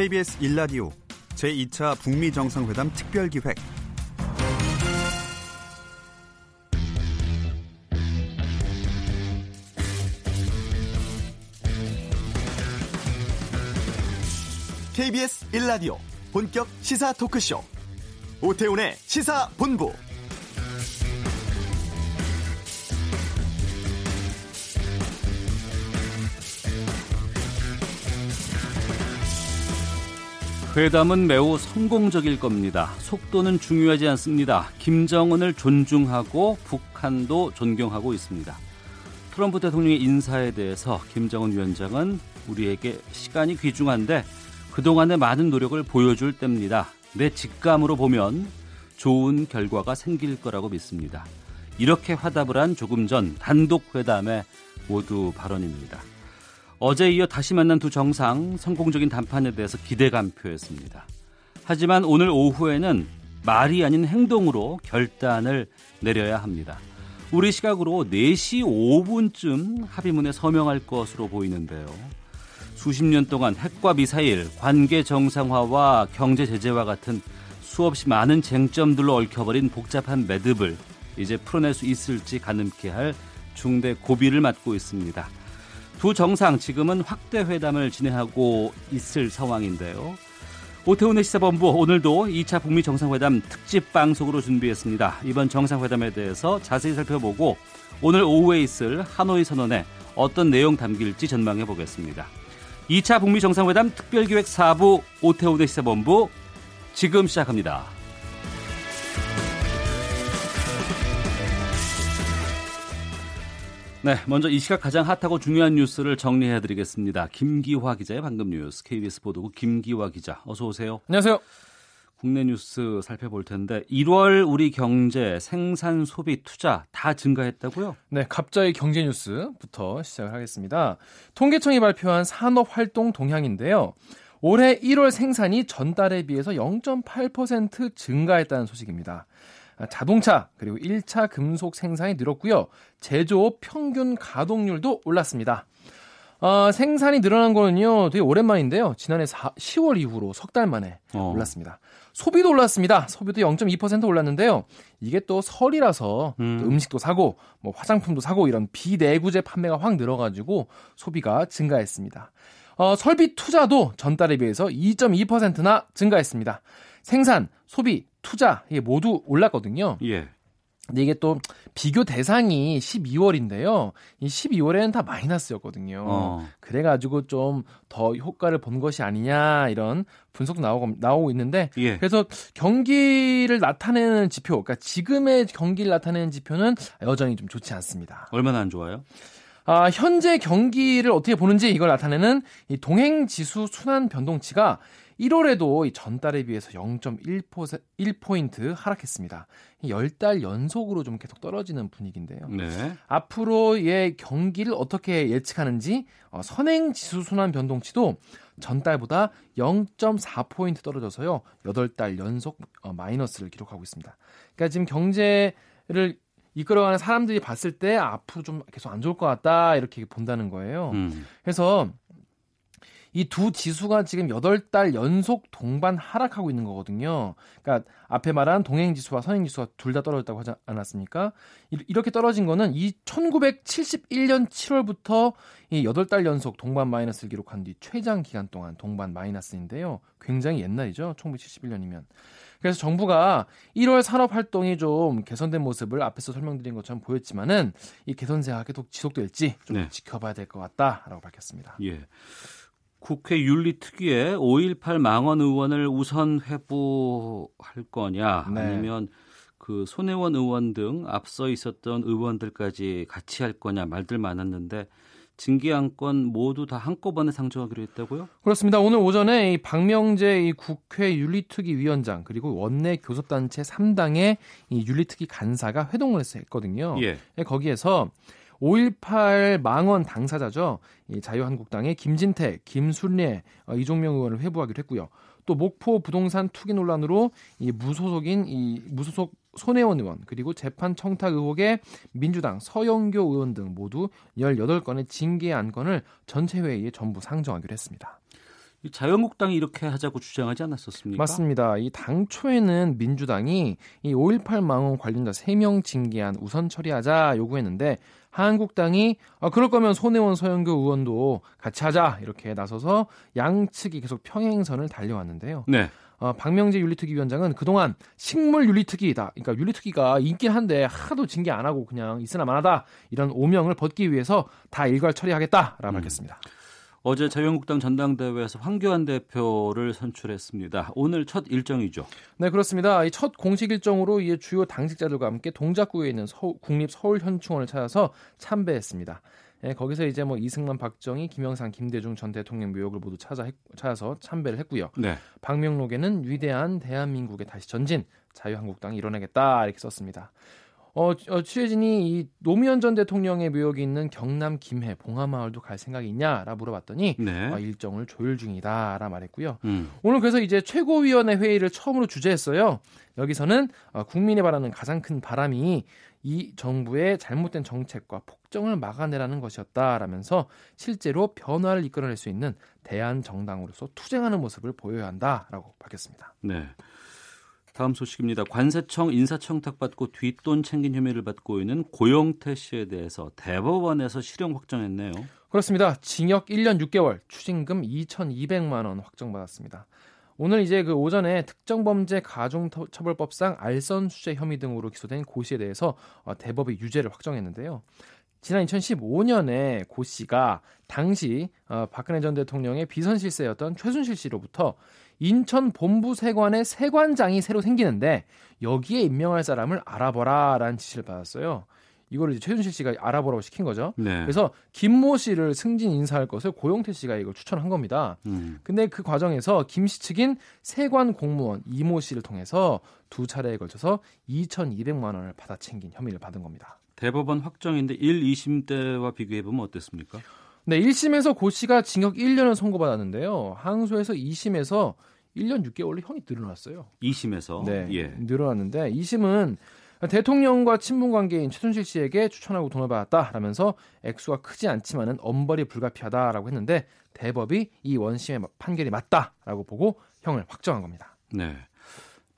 KBS 1라디오 제2차 북미 정상회담 특별 기획. KBS 1라디오 본격 시사 토크쇼. 오태훈의 시사본부 회담은 매우 성공적일 겁니다. 속도는 중요하지 않습니다. 김정은을 존중하고 북한도 존경하고 있습니다. 트럼프 대통령의 인사에 대해서 김정은 위원장은 우리에게 시간이 귀중한데 그동안의 많은 노력을 보여줄 때입니다. 내 직감으로 보면 좋은 결과가 생길 거라고 믿습니다. 이렇게 화답을 한 조금 전 단독 회담의 모두 발언입니다. 어제 이어 다시 만난 두 정상 성공적인 담판에 대해서 기대감 표했습니다. 하지만 오늘 오후에는 말이 아닌 행동으로 결단을 내려야 합니다. 우리 시각으로 4시 5분쯤 합의문에 서명할 것으로 보이는데요. 수십 년 동안 핵과 미사일, 관계 정상화와 경제 제재와 같은 수없이 많은 쟁점들로 얽혀버린 복잡한 매듭을 이제 풀어낼 수 있을지 가늠케 할 중대 고비를 맞고 있습니다. 두 정상 지금은 확대 회담을 진행하고 있을 상황인데요. 오태훈의 시사본부 오늘도 2차 북미 정상회담 특집 방송으로 준비했습니다. 이번 정상회담에 대해서 자세히 살펴보고 오늘 오후에 있을 하노이 선언에 어떤 내용 담길지 전망해 보겠습니다. 2차 북미 정상회담 특별기획 4부 오태훈의 시사본부 지금 시작합니다. 네, 먼저 이 시각 가장 핫하고 중요한 뉴스를 정리해드리겠습니다. 김기화 기자의 방금 뉴스, KBS 보도국 김기화 기자, 어서 오세요. 안녕하세요. 국내 뉴스 살펴볼 텐데 1월 우리 경제 생산 소비 투자 다 증가했다고요? 네, 갑자기 경제 뉴스부터 시작을 하겠습니다. 통계청이 발표한 산업 활동 동향인데요. 올해 1월 생산이 전달에 비해서 0.8% 증가했다는 소식입니다. 자동차 그리고 1차 금속 생산이 늘었고요. 제조업 평균 가동률도 올랐습니다. 어, 생산이 늘어난 거는요, 되게 오랜만인데요. 지난해 4, 10월 이후로 석 달 만에 어. 올랐습니다. 소비도 올랐습니다. 소비도 0.2% 올랐는데요. 이게 또 설이라서 음. 또 음식도 사고, 뭐 화장품도 사고 이런 비내구재 판매가 확 늘어가지고 소비가 증가했습니다. 어, 설비 투자도 전달에 비해서 2.2%나 증가했습니다. 생산, 소비, 투자 이게 모두 올랐거든요. 예. 근데 이게 또 비교 대상이 12월인데요. 이 12월에는 다 마이너스였거든요. 어. 그래가지고 좀 더 효과를 본 것이 아니냐 이런 분석 나오고 나오고 있는데 예. 그래서 경기를 나타내는 지표, 그러니까 지금의 경기를 나타내는 지표는 여전히 좀 좋지 않습니다. 얼마나 안 좋아요? 아, 현재 경기를 어떻게 보는지 이걸 나타내는 이 동행 지수 순환 변동치가 1월에도 전달에 비해서 0.1포인트 하락했습니다. 10달 연속으로 좀 계속 떨어지는 분위기인데요. 네. 앞으로의 경기를 어떻게 예측하는지 어, 선행 지수 순환 변동치도 전달보다 0.4포인트 떨어져서요. 8달 연속 어, 마이너스를 기록하고 있습니다. 그러니까 지금 경제를 이끌어가는 사람들이 봤을 때 앞으로 좀 계속 안 좋을 것 같다 이렇게 본다는 거예요. 음. 그래서 이 두 지수가 지금 8달 연속 동반 하락하고 있는 거거든요. 그러니까 앞에 말한 동행 지수와 선행 지수가 둘 다 떨어졌다고 하지 않았습니까? 이렇게 떨어진 거는 이 1971년 7월부터 이 8달 연속 동반 마이너스를 기록한 뒤 최장 기간 동안 동반 마이너스인데요. 굉장히 옛날이죠. 1971년이면. 그래서 정부가 1월 산업 활동이 좀 개선된 모습을 앞에서 설명드린 것처럼 보였지만은 이 개선세가 계속 지속될지 좀 네. 지켜봐야 될 것 같다라고 밝혔습니다. 예. 국회 윤리특위에 5.18 망원 의원을 우선 회부할 거냐 네. 아니면 그 손혜원 의원 등 앞서 있었던 의원들까지 같이 할 거냐 말들 많았는데 징계안건 모두 다 한꺼번에 상정하기로 했다고요? 그렇습니다. 오늘 오전에 이 박명재 이 국회 윤리특위 위원장 그리고 원내 교섭단체 3당의 이 윤리특위 간사가 회동을 했거든요. 예. 거기에서 5.18 망원 당사자죠. 이 자유한국당의 김진태, 김순례, 어, 이종명 의원을 회부하기로 했고요. 또 목포 부동산 투기 논란으로 이 무소속인 이 무소속 손혜원 의원 그리고 재판 청탁 의혹의 민주당 서영교 의원 등 모두 18건의 징계 안건을 전체 회의에 전부 상정하기로 했습니다. 자유한국당이 이렇게 하자고 주장하지 않았었습니까? 맞습니다. 이 당초에는 민주당이 이 5.18 망원 관련자 3명 징계한 우선 처리하자 요구했는데 한국당이 아, 그럴 거면 손혜원 서영교 의원도 같이 하자 이렇게 나서서 양측이 계속 평행선을 달려왔는데요. 네. 어, 박명재 윤리특위 위원장은 그동안 식물 윤리특위다. 그러니까 윤리특위가 있긴 한데 하도 징계 안 하고 그냥 있으나 마나다 이런 오명을 벗기 위해서 다 일괄 처리하겠다라고 음. 밝혔습니다. 어제 자유한국당 전당대회에서 황교안 대표를 선출했습니다. 오늘 첫 일정이죠. 네, 그렇습니다. 이 첫 공식 일정으로 이 주요 당직자들과 함께 동작구에 있는 서울, 국립 서울현충원을 찾아서 참배했습니다. 예, 거기서 이제 뭐 이승만, 박정희, 김영삼, 김대중 전 대통령 묘역을 모두 찾아 찾아서 참배를 했고요. 네. 박명록에는 위대한 대한민국의 다시 전진 자유한국당이 이뤄내겠다 이렇게 썼습니다. 어, 어, 취재진이 이 노무현 전 대통령의 묘역이 있는 경남 김해 봉하마을도 갈 생각이 있냐라 물어봤더니 네. 어, 일정을 조율 중이다라 말했고요. 음. 오늘 그래서 이제 최고위원회 회의를 처음으로 주재했어요. 여기서는 어, 국민이 바라는 가장 큰 바람이 이 정부의 잘못된 정책과 폭정을 막아내라는 것이었다라면서 실제로 변화를 이끌어낼 수 있는 대한 정당으로서 투쟁하는 모습을 보여야 한다라고 밝혔습니다. 네. 다음 소식입니다. 관세청 인사청탁 받고 뒷돈 챙긴 혐의를 받고 있는 고영태 씨에 대해서 대법원에서 실형 확정했네요. 그렇습니다. 징역 1년 6개월, 추징금 2,200만 원 확정받았습니다. 오늘 이제 그 오전에 특정범죄 가중처벌법상 알선 수재 혐의 등으로 기소된 고 씨에 대해서 어, 대법이 유죄를 확정했는데요. 지난 2015년에 고 씨가 당시 어, 박근혜 전 대통령의 비선 실세였던 최순실 씨로부터 인천 본부 세관의 세관장이 새로 생기는데 여기에 임명할 사람을 알아보라라는 지시를 받았어요. 이거를 이제 최준실 씨가 알아보라고 시킨 거죠. 네. 그래서 김모 씨를 승진 인사할 것을 고용태 씨가 이걸 추천한 겁니다. 음. 근데 그 과정에서 김 씨 측인 세관 공무원 이모 씨를 통해서 두 차례에 걸쳐서 2,200만 원을 받아 챙긴 혐의를 받은 겁니다. 대법원 확정인데 1, 2심 때와 비교해 보면 어땠습니까? 네, 1심에서 고 씨가 징역 1년을 선고받았는데요. 항소에서 2심에서 1년 6개월로 형이 늘어났어요. 2심에서 네, 예. 늘어났는데 2심은 대통령과 친분 관계인 최순실 씨에게 추천하고 돈을 받았다라면서 액수가 크지 않지만은 엄벌이 불가피하다라고 했는데 대법이 이 원심의 판결이 맞다라고 보고 형을 확정한 겁니다. 네.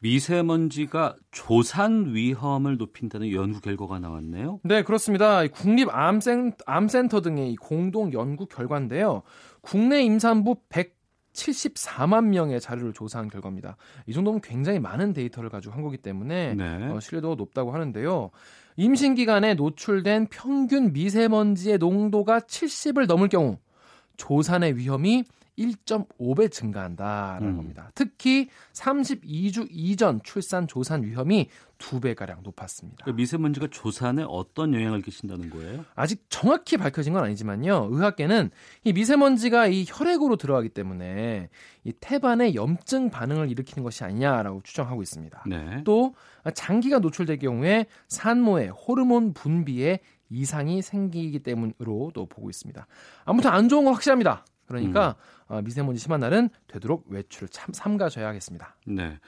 미세먼지가 조산 위험을 높인다는 연구 결과가 나왔네요. 네, 그렇습니다. 국립 암센, 암센터 등의 공동 연구 결과인데요. 국내 임산부 100 74만 명의 자료를 조사한 결과입니다. 이 정도면 굉장히 많은 데이터를 가지고 한 거기 때문에 네. 어, 신뢰도가 높다고 하는데요. 임신 기간에 노출된 평균 미세먼지의 농도가 70을 넘을 경우 조산의 위험이 1.5배 증가한다라는 음. 겁니다. 특히 32주 이전 출산 조산 위험이 2배 가량 높았습니다. 그러니까 미세먼지가 조산에 어떤 영향을 끼친다는 거예요? 아직 정확히 밝혀진 건 아니지만요. 의학계는 이 미세먼지가 이 혈액으로 들어가기 때문에 이 태반에 염증 반응을 일으키는 것이 아니냐라고 추정하고 있습니다. 네. 또 장기가 노출될 경우에 산모의 호르몬 분비에 이상이 생기기 때문으로도 보고 있습니다. 아무튼 안 좋은 건 확실합니다. 그러니까 음. 어, 미세먼지 심한 날은 되도록 외출을 참 삼가셔야 하겠습니다. 네.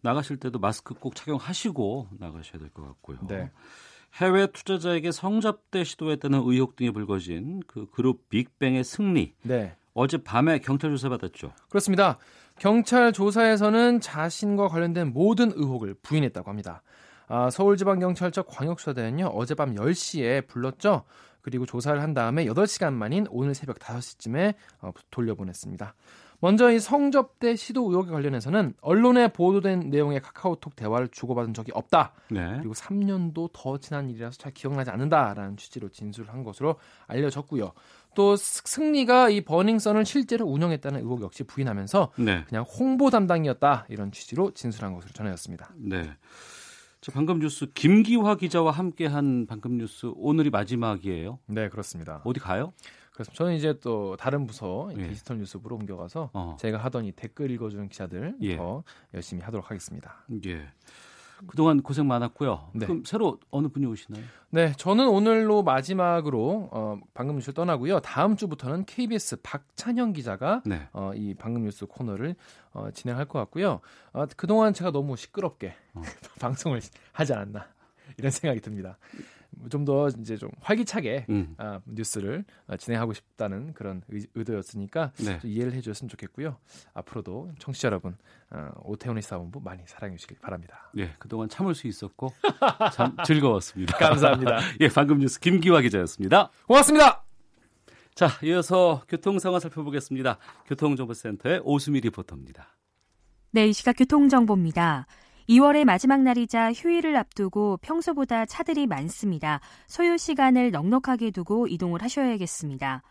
나가실 때도 마스크 꼭 착용하시고 나가셔야 될 것 같고요. 네. 해외 투자자에게 성접대 시도했다는 의혹 등이 불거진 그 그룹 빅뱅의 승리. 네. 어제 밤에 경찰 조사 받았죠. 그렇습니다. 경찰 조사에서는 자신과 관련된 모든 의혹을 부인했다고 합니다. 아, 서울지방경찰청 광역수사대는요 어젯밤 10시에 불렀죠. 그리고 조사를 한 다음에 8시간 만인 오늘 새벽 5시쯤에 어, 돌려보냈습니다. 먼저 이 성접대 시도 의혹에 관련해서는 언론에 보도된 내용의 카카오톡 대화를 주고받은 적이 없다. 네. 그리고 3년도 더 지난 일이라서 잘 기억나지 않는다라는 취지로 진술한 것으로 알려졌고요. 또 승리가 이 버닝썬을 실제로 운영했다는 의혹 역시 부인하면서 네. 그냥 홍보 담당이었다 이런 취지로 진술한 것으로 전해졌습니다. 네. 자, 방금 뉴스 김기화 기자와 함께한 방금 뉴스 오늘이 마지막이에요. 네, 그렇습니다. 어디 가요? 그래서 저는 이제 또 다른 부서 예. 디지털 뉴스부로 옮겨가서 어. 제가 하던 이 댓글 읽어주는 기자들 예. 더 열심히 하도록 하겠습니다. 예. 그동안 고생 많았고요. 네. 그럼 새로 어느 분이 오시나요? 네, 저는 오늘로 마지막으로 어, 방금 뉴스 떠나고요. 다음 주부터는 KBS 박찬형 기자가 네. 어, 이 방금 뉴스 코너를 어, 진행할 것 같고요. 어, 그동안 제가 너무 시끄럽게 어. 방송을 하지 않았나 이런 생각이 듭니다. 좀 더 이제 좀 활기차게 음. 아, 뉴스를 어, 진행하고 싶다는 그런 의, 도였으니까 네. 이해를 해주셨으면 좋겠고요. 앞으로도 청취자 여러분 어, 오태훈의 사본부 많이 사랑해 주시길 바랍니다. 예, 그동안 참을 수 있었고 참 즐거웠습니다. 감사합니다. 예, 방금 뉴스 김기화 기자였습니다. 고맙습니다. 자, 이어서 교통 상황 살펴보겠습니다. 교통정보센터의 오수미 리포터입니다. 네, 이 시각 교통정보입니다. 2월의 마지막 날이자 휴일을 앞두고 평소보다 차들이 많습니다. 소요 시간을 넉넉하게 두고 이동을 하셔야겠습니다.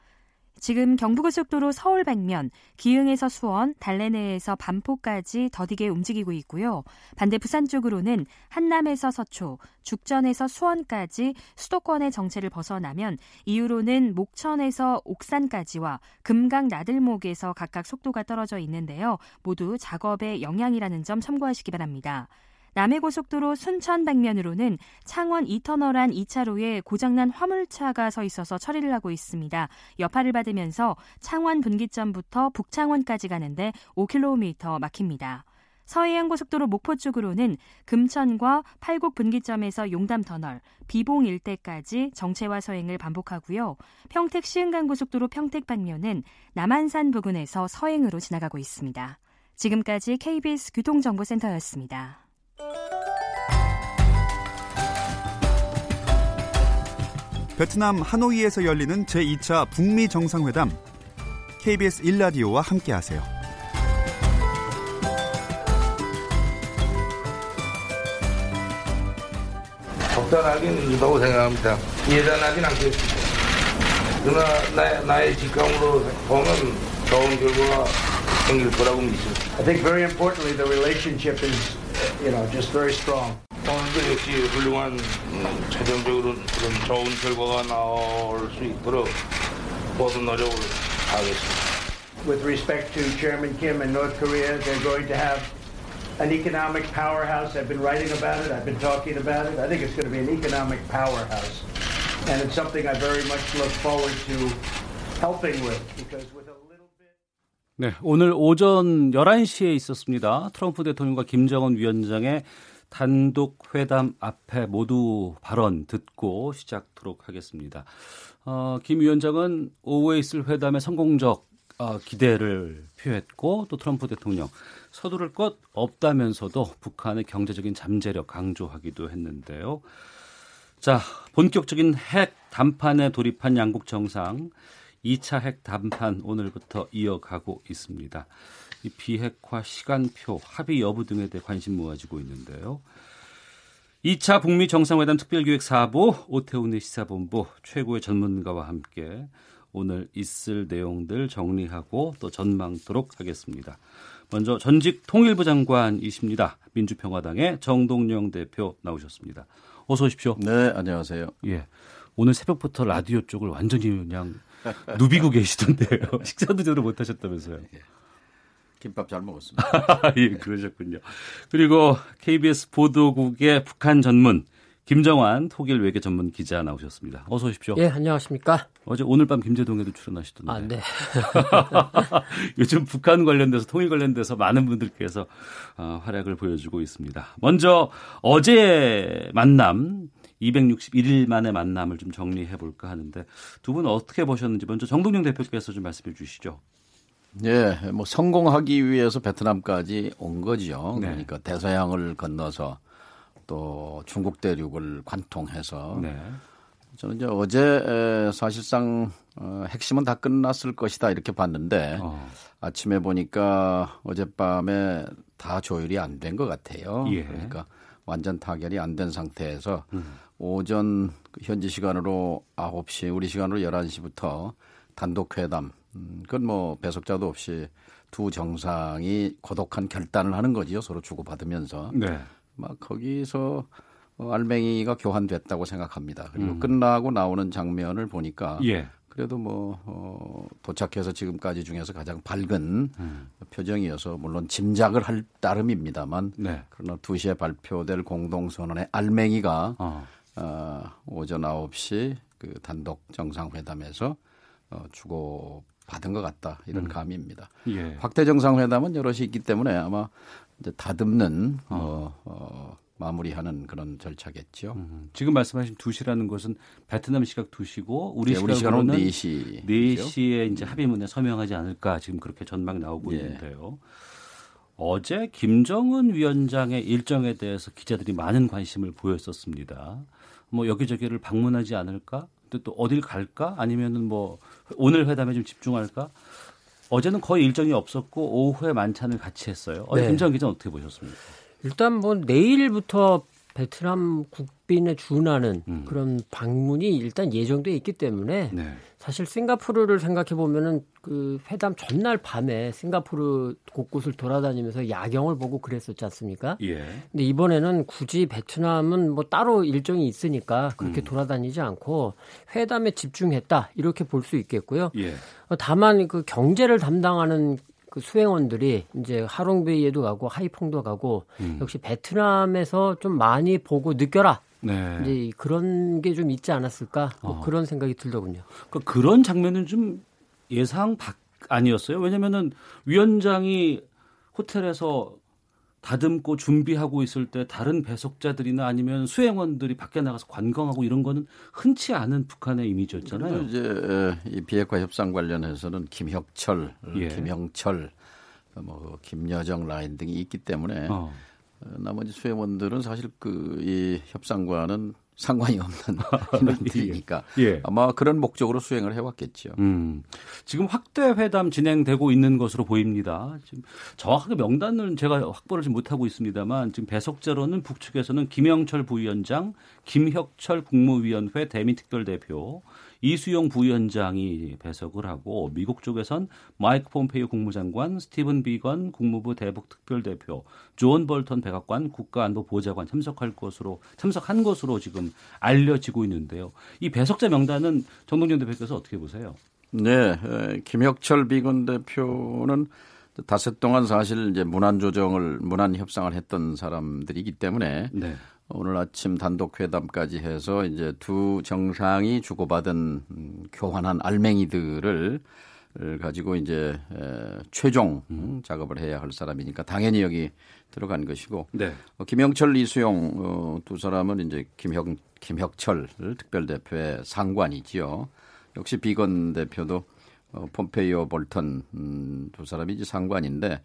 지금 경부고속도로 서울 방면 기흥에서 수원, 달래내에서 반포까지 더디게 움직이고 있고요. 반대 부산 쪽으로는 한남에서 서초, 죽전에서 수원까지 수도권의 정체를 벗어나면 이후로는 목천에서 옥산까지와 금강 나들목에서 각각 속도가 떨어져 있는데요. 모두 작업의 영향이라는 점 참고하시기 바랍니다. 남해고속도로 순천 방면으로는 창원 2터널 안 2차로에 고장난 화물차가 서 있어서 처리를 하고 있습니다. 여파를 받으면서 창원 분기점부터 북창원까지 가는데 5km 막힙니다. 서해안고속도로 목포 쪽으로는 금천과 팔곡 분기점에서 용담 터널, 비봉 일대까지 정체와 서행을 반복하고요. 평택 시흥간고속도로 평택 방면은 남한산 부근에서 서행으로 지나가고 있습니다. 지금까지 KBS 교통정보센터였습니다. 베트남 하노이에서 열리는 제2차 북미 정상회담 KBS 1라디오와 함께하세요. 적당하게 는다고 생각합니다. 예단하진 않겠습니다. 그러나 나, 나의 직감으로 보면 좋은 결과가 생길 거라고 믿습니다. I think very importantly, the relationship is, you know, just very strong. 오늘도 역시 훌륭한 음, 최종적으로 그런 좋은 결과가 나올 수 있도록 모든 노력을 하겠습니다. With respect to Chairman Kim and North Korea, they're going to have an economic powerhouse. I've been writing about it. I've been talking about it. I think it's going to be an economic powerhouse. And it's something I very much look forward to helping with because with a little bit. 네, 오늘 오전 11시에 있었습니다. 트럼프 대통령과 김정은 위원장의 단독 회담 앞에 모두 발언 듣고 시작하도록 하겠습니다. 어, 김 위원장은 오후에 있을 회담의 성공적 어, 기대를 표했고 또 트럼프 대통령 서두를 것 없다면서도 북한의 경제적인 잠재력 강조하기도 했는데요. 자, 본격적인 핵 담판에 돌입한 양국 정상 2차 핵 담판 오늘부터 이어가고 있습니다. 이 비핵화 시간표, 합의 여부 등에 대해 관심 모아지고 있는데요. 2차 북미 정상회담 특별기획 4부 오태훈의 시사본부 최고의 전문가와 함께 오늘 있을 내용들 정리하고 또 전망토록 하겠습니다. 먼저 전직 통일부 장관이십니다. 민주평화당의 정동영 대표 나오셨습니다. 어서 오십시오. 네, 안녕하세요. 예. 오늘 새벽부터 라디오 쪽을 완전히 그냥 누비고 계시던데요. 식사도 제대로 못 하셨다면서요. 김밥 잘 먹었습니다. 예, 그러셨군요. 그리고 KBS 보도국의 북한 전문 김정환 독일 외교 전문 기자 나오셨습니다. 어서 오십시오. 예, 안녕하십니까? 어제 오늘 밤 김제동에도 출연하시던데. 아, 네. 요즘 북한 관련돼서 통일 관련돼서 많은 분들께서 어, 활약을 보여주고 있습니다. 먼저 어제 만남 261일 만의 만남을 좀 정리해 볼까 하는데 두 분 어떻게 보셨는지 먼저 정동영 대표께서 좀 말씀해 주시죠. 예, 뭐 성공하기 위해서 베트남까지 온 거죠. 네. 그러니까 대서양을 건너서 또 중국 대륙을 관통해서 네. 저는 이제 어제 에, 사실상 어, 핵심은 다 끝났을 것이다 이렇게 봤는데 어, 아침에 보니까 어젯밤에 다 조율이 안 된 것 같아요. 예. 그러니까 완전 타결이 안 된 상태에서 음. 오전 그 현지 시간으로 9시, 우리 시간으로 11시부터 단독 회담. 음, 그건 뭐 배석자도 없이 두 정상이 고독한 결단을 하는 거지요. 서로 주고받으면서. 네. 막 거기서 어, 알맹이가 교환됐다고 생각합니다. 그리고 음. 끝나고 나오는 장면을 보니까 예. 그래도 뭐 어, 도착해서 지금까지 중에서 가장 밝은 음. 표정이어서 물론 짐작을 할 따름입니다만 네. 그러나 2시에 발표될 공동선언의 알맹이가 어. 어, 오전 9시 그 단독 정상회담에서 어, 주고 받은 것 같다 이런 감입니다. 예. 확대 정상회담은 여럿이 있기 때문에 아마 이제 다듬는 어, 어, 마무리하는 그런 절차겠죠. 음, 지금 말씀하신 2시라는 것은 베트남 시각 2시고 우리, 네, 우리 시각으로는 4시. 4시에 이제 합의문에 서명하지 않을까 지금 그렇게 전망 나오고 예. 있는데요. 어제 김정은 위원장의 일정에 대해서 기자들이 많은 관심을 보였었습니다. 뭐 여기저기를 방문하지 않을까? 또 어딜 갈까? 아니면은 뭐 오늘 회담에 좀 집중할까? 어제는 거의 일정이 없었고 오후에 만찬을 같이 했어요. 어제 네. 김정은 기자 어떻게 보셨습니까? 일단 뭐 내일부터 베트남 국빈에 준하는 음. 그런 방문이 일단 예정돼 있기 때문에 네. 사실 싱가포르를 생각해 보면은 그 회담 전날 밤에 싱가포르 곳곳을 돌아다니면서 야경을 보고 그랬었지 않습니까? 예. 근데 이번에는 굳이 베트남은 뭐 따로 일정이 있으니까 그렇게 음. 돌아다니지 않고 회담에 집중했다 이렇게 볼 수 있겠고요. 예. 어, 다만 그 경제를 담당하는 그 수행원들이 이제 하롱베이에도 가고 하이퐁도 가고 음. 역시 베트남에서 좀 많이 보고 느껴라. 네. 이제 그런 게 좀 있지 않았을까 뭐 어. 그런 생각이 들더군요. 그러니까 그런 장면은 좀 예상 밖 아니었어요. 왜냐면은 위원장이 호텔에서 다듬고 준비하고 있을 때 다른 배속자들이나 아니면 수행원들이 밖에 나가서 관광하고 이런 거는 흔치 않은 북한의 이미지였잖아요. 이제 이 비핵화 협상 관련해서는 김혁철, 예. 김영철, 뭐 김여정 라인 등이 있기 때문에 어. 나머지 수행원들은 사실 그 이 협상과는 상관이 없는 인원들이니까 예. 예. 아마 그런 목적으로 수행을 해왔겠죠. 음. 지금 확대 회담 진행되고 있는 것으로 보입니다. 지금 정확하게 명단을 제가 확보를 좀 못하고 있습니다만 지금 배석자로는 북측에서는 김영철 부위원장, 김혁철 국무위원회 대미특별대표, 이수용 부위원장이 배석을 하고 미국 쪽에선 마이크 폼페이오 국무장관, 스티븐 비건 국무부 대북 특별대표, 존 볼턴 백악관 국가안보보좌관 참석할 것으로 참석한 것으로 지금 알려지고 있는데요. 이 배석자 명단은 정동영 대표께서 어떻게 보세요? 네, 김혁철 비건 대표는 닷새 동안 사실 이제 문안 조정을 문안 협상을 했던 사람들이기 때문에 네. 오늘 아침 단독 회담까지 해서 이제 두 정상이 주고받은 음, 교환한 알맹이들을 가지고 이제 에, 최종 음, 작업을 해야 할 사람이니까 당연히 여기 들어간 것이고 네. 어, 김영철 이수용 어, 두 사람은 이제 김혁 김혁철 특별 대표의 상관이지요. 역시 비건 대표도 어, 폼페이오 볼턴 음, 두 사람이 이제 상관인데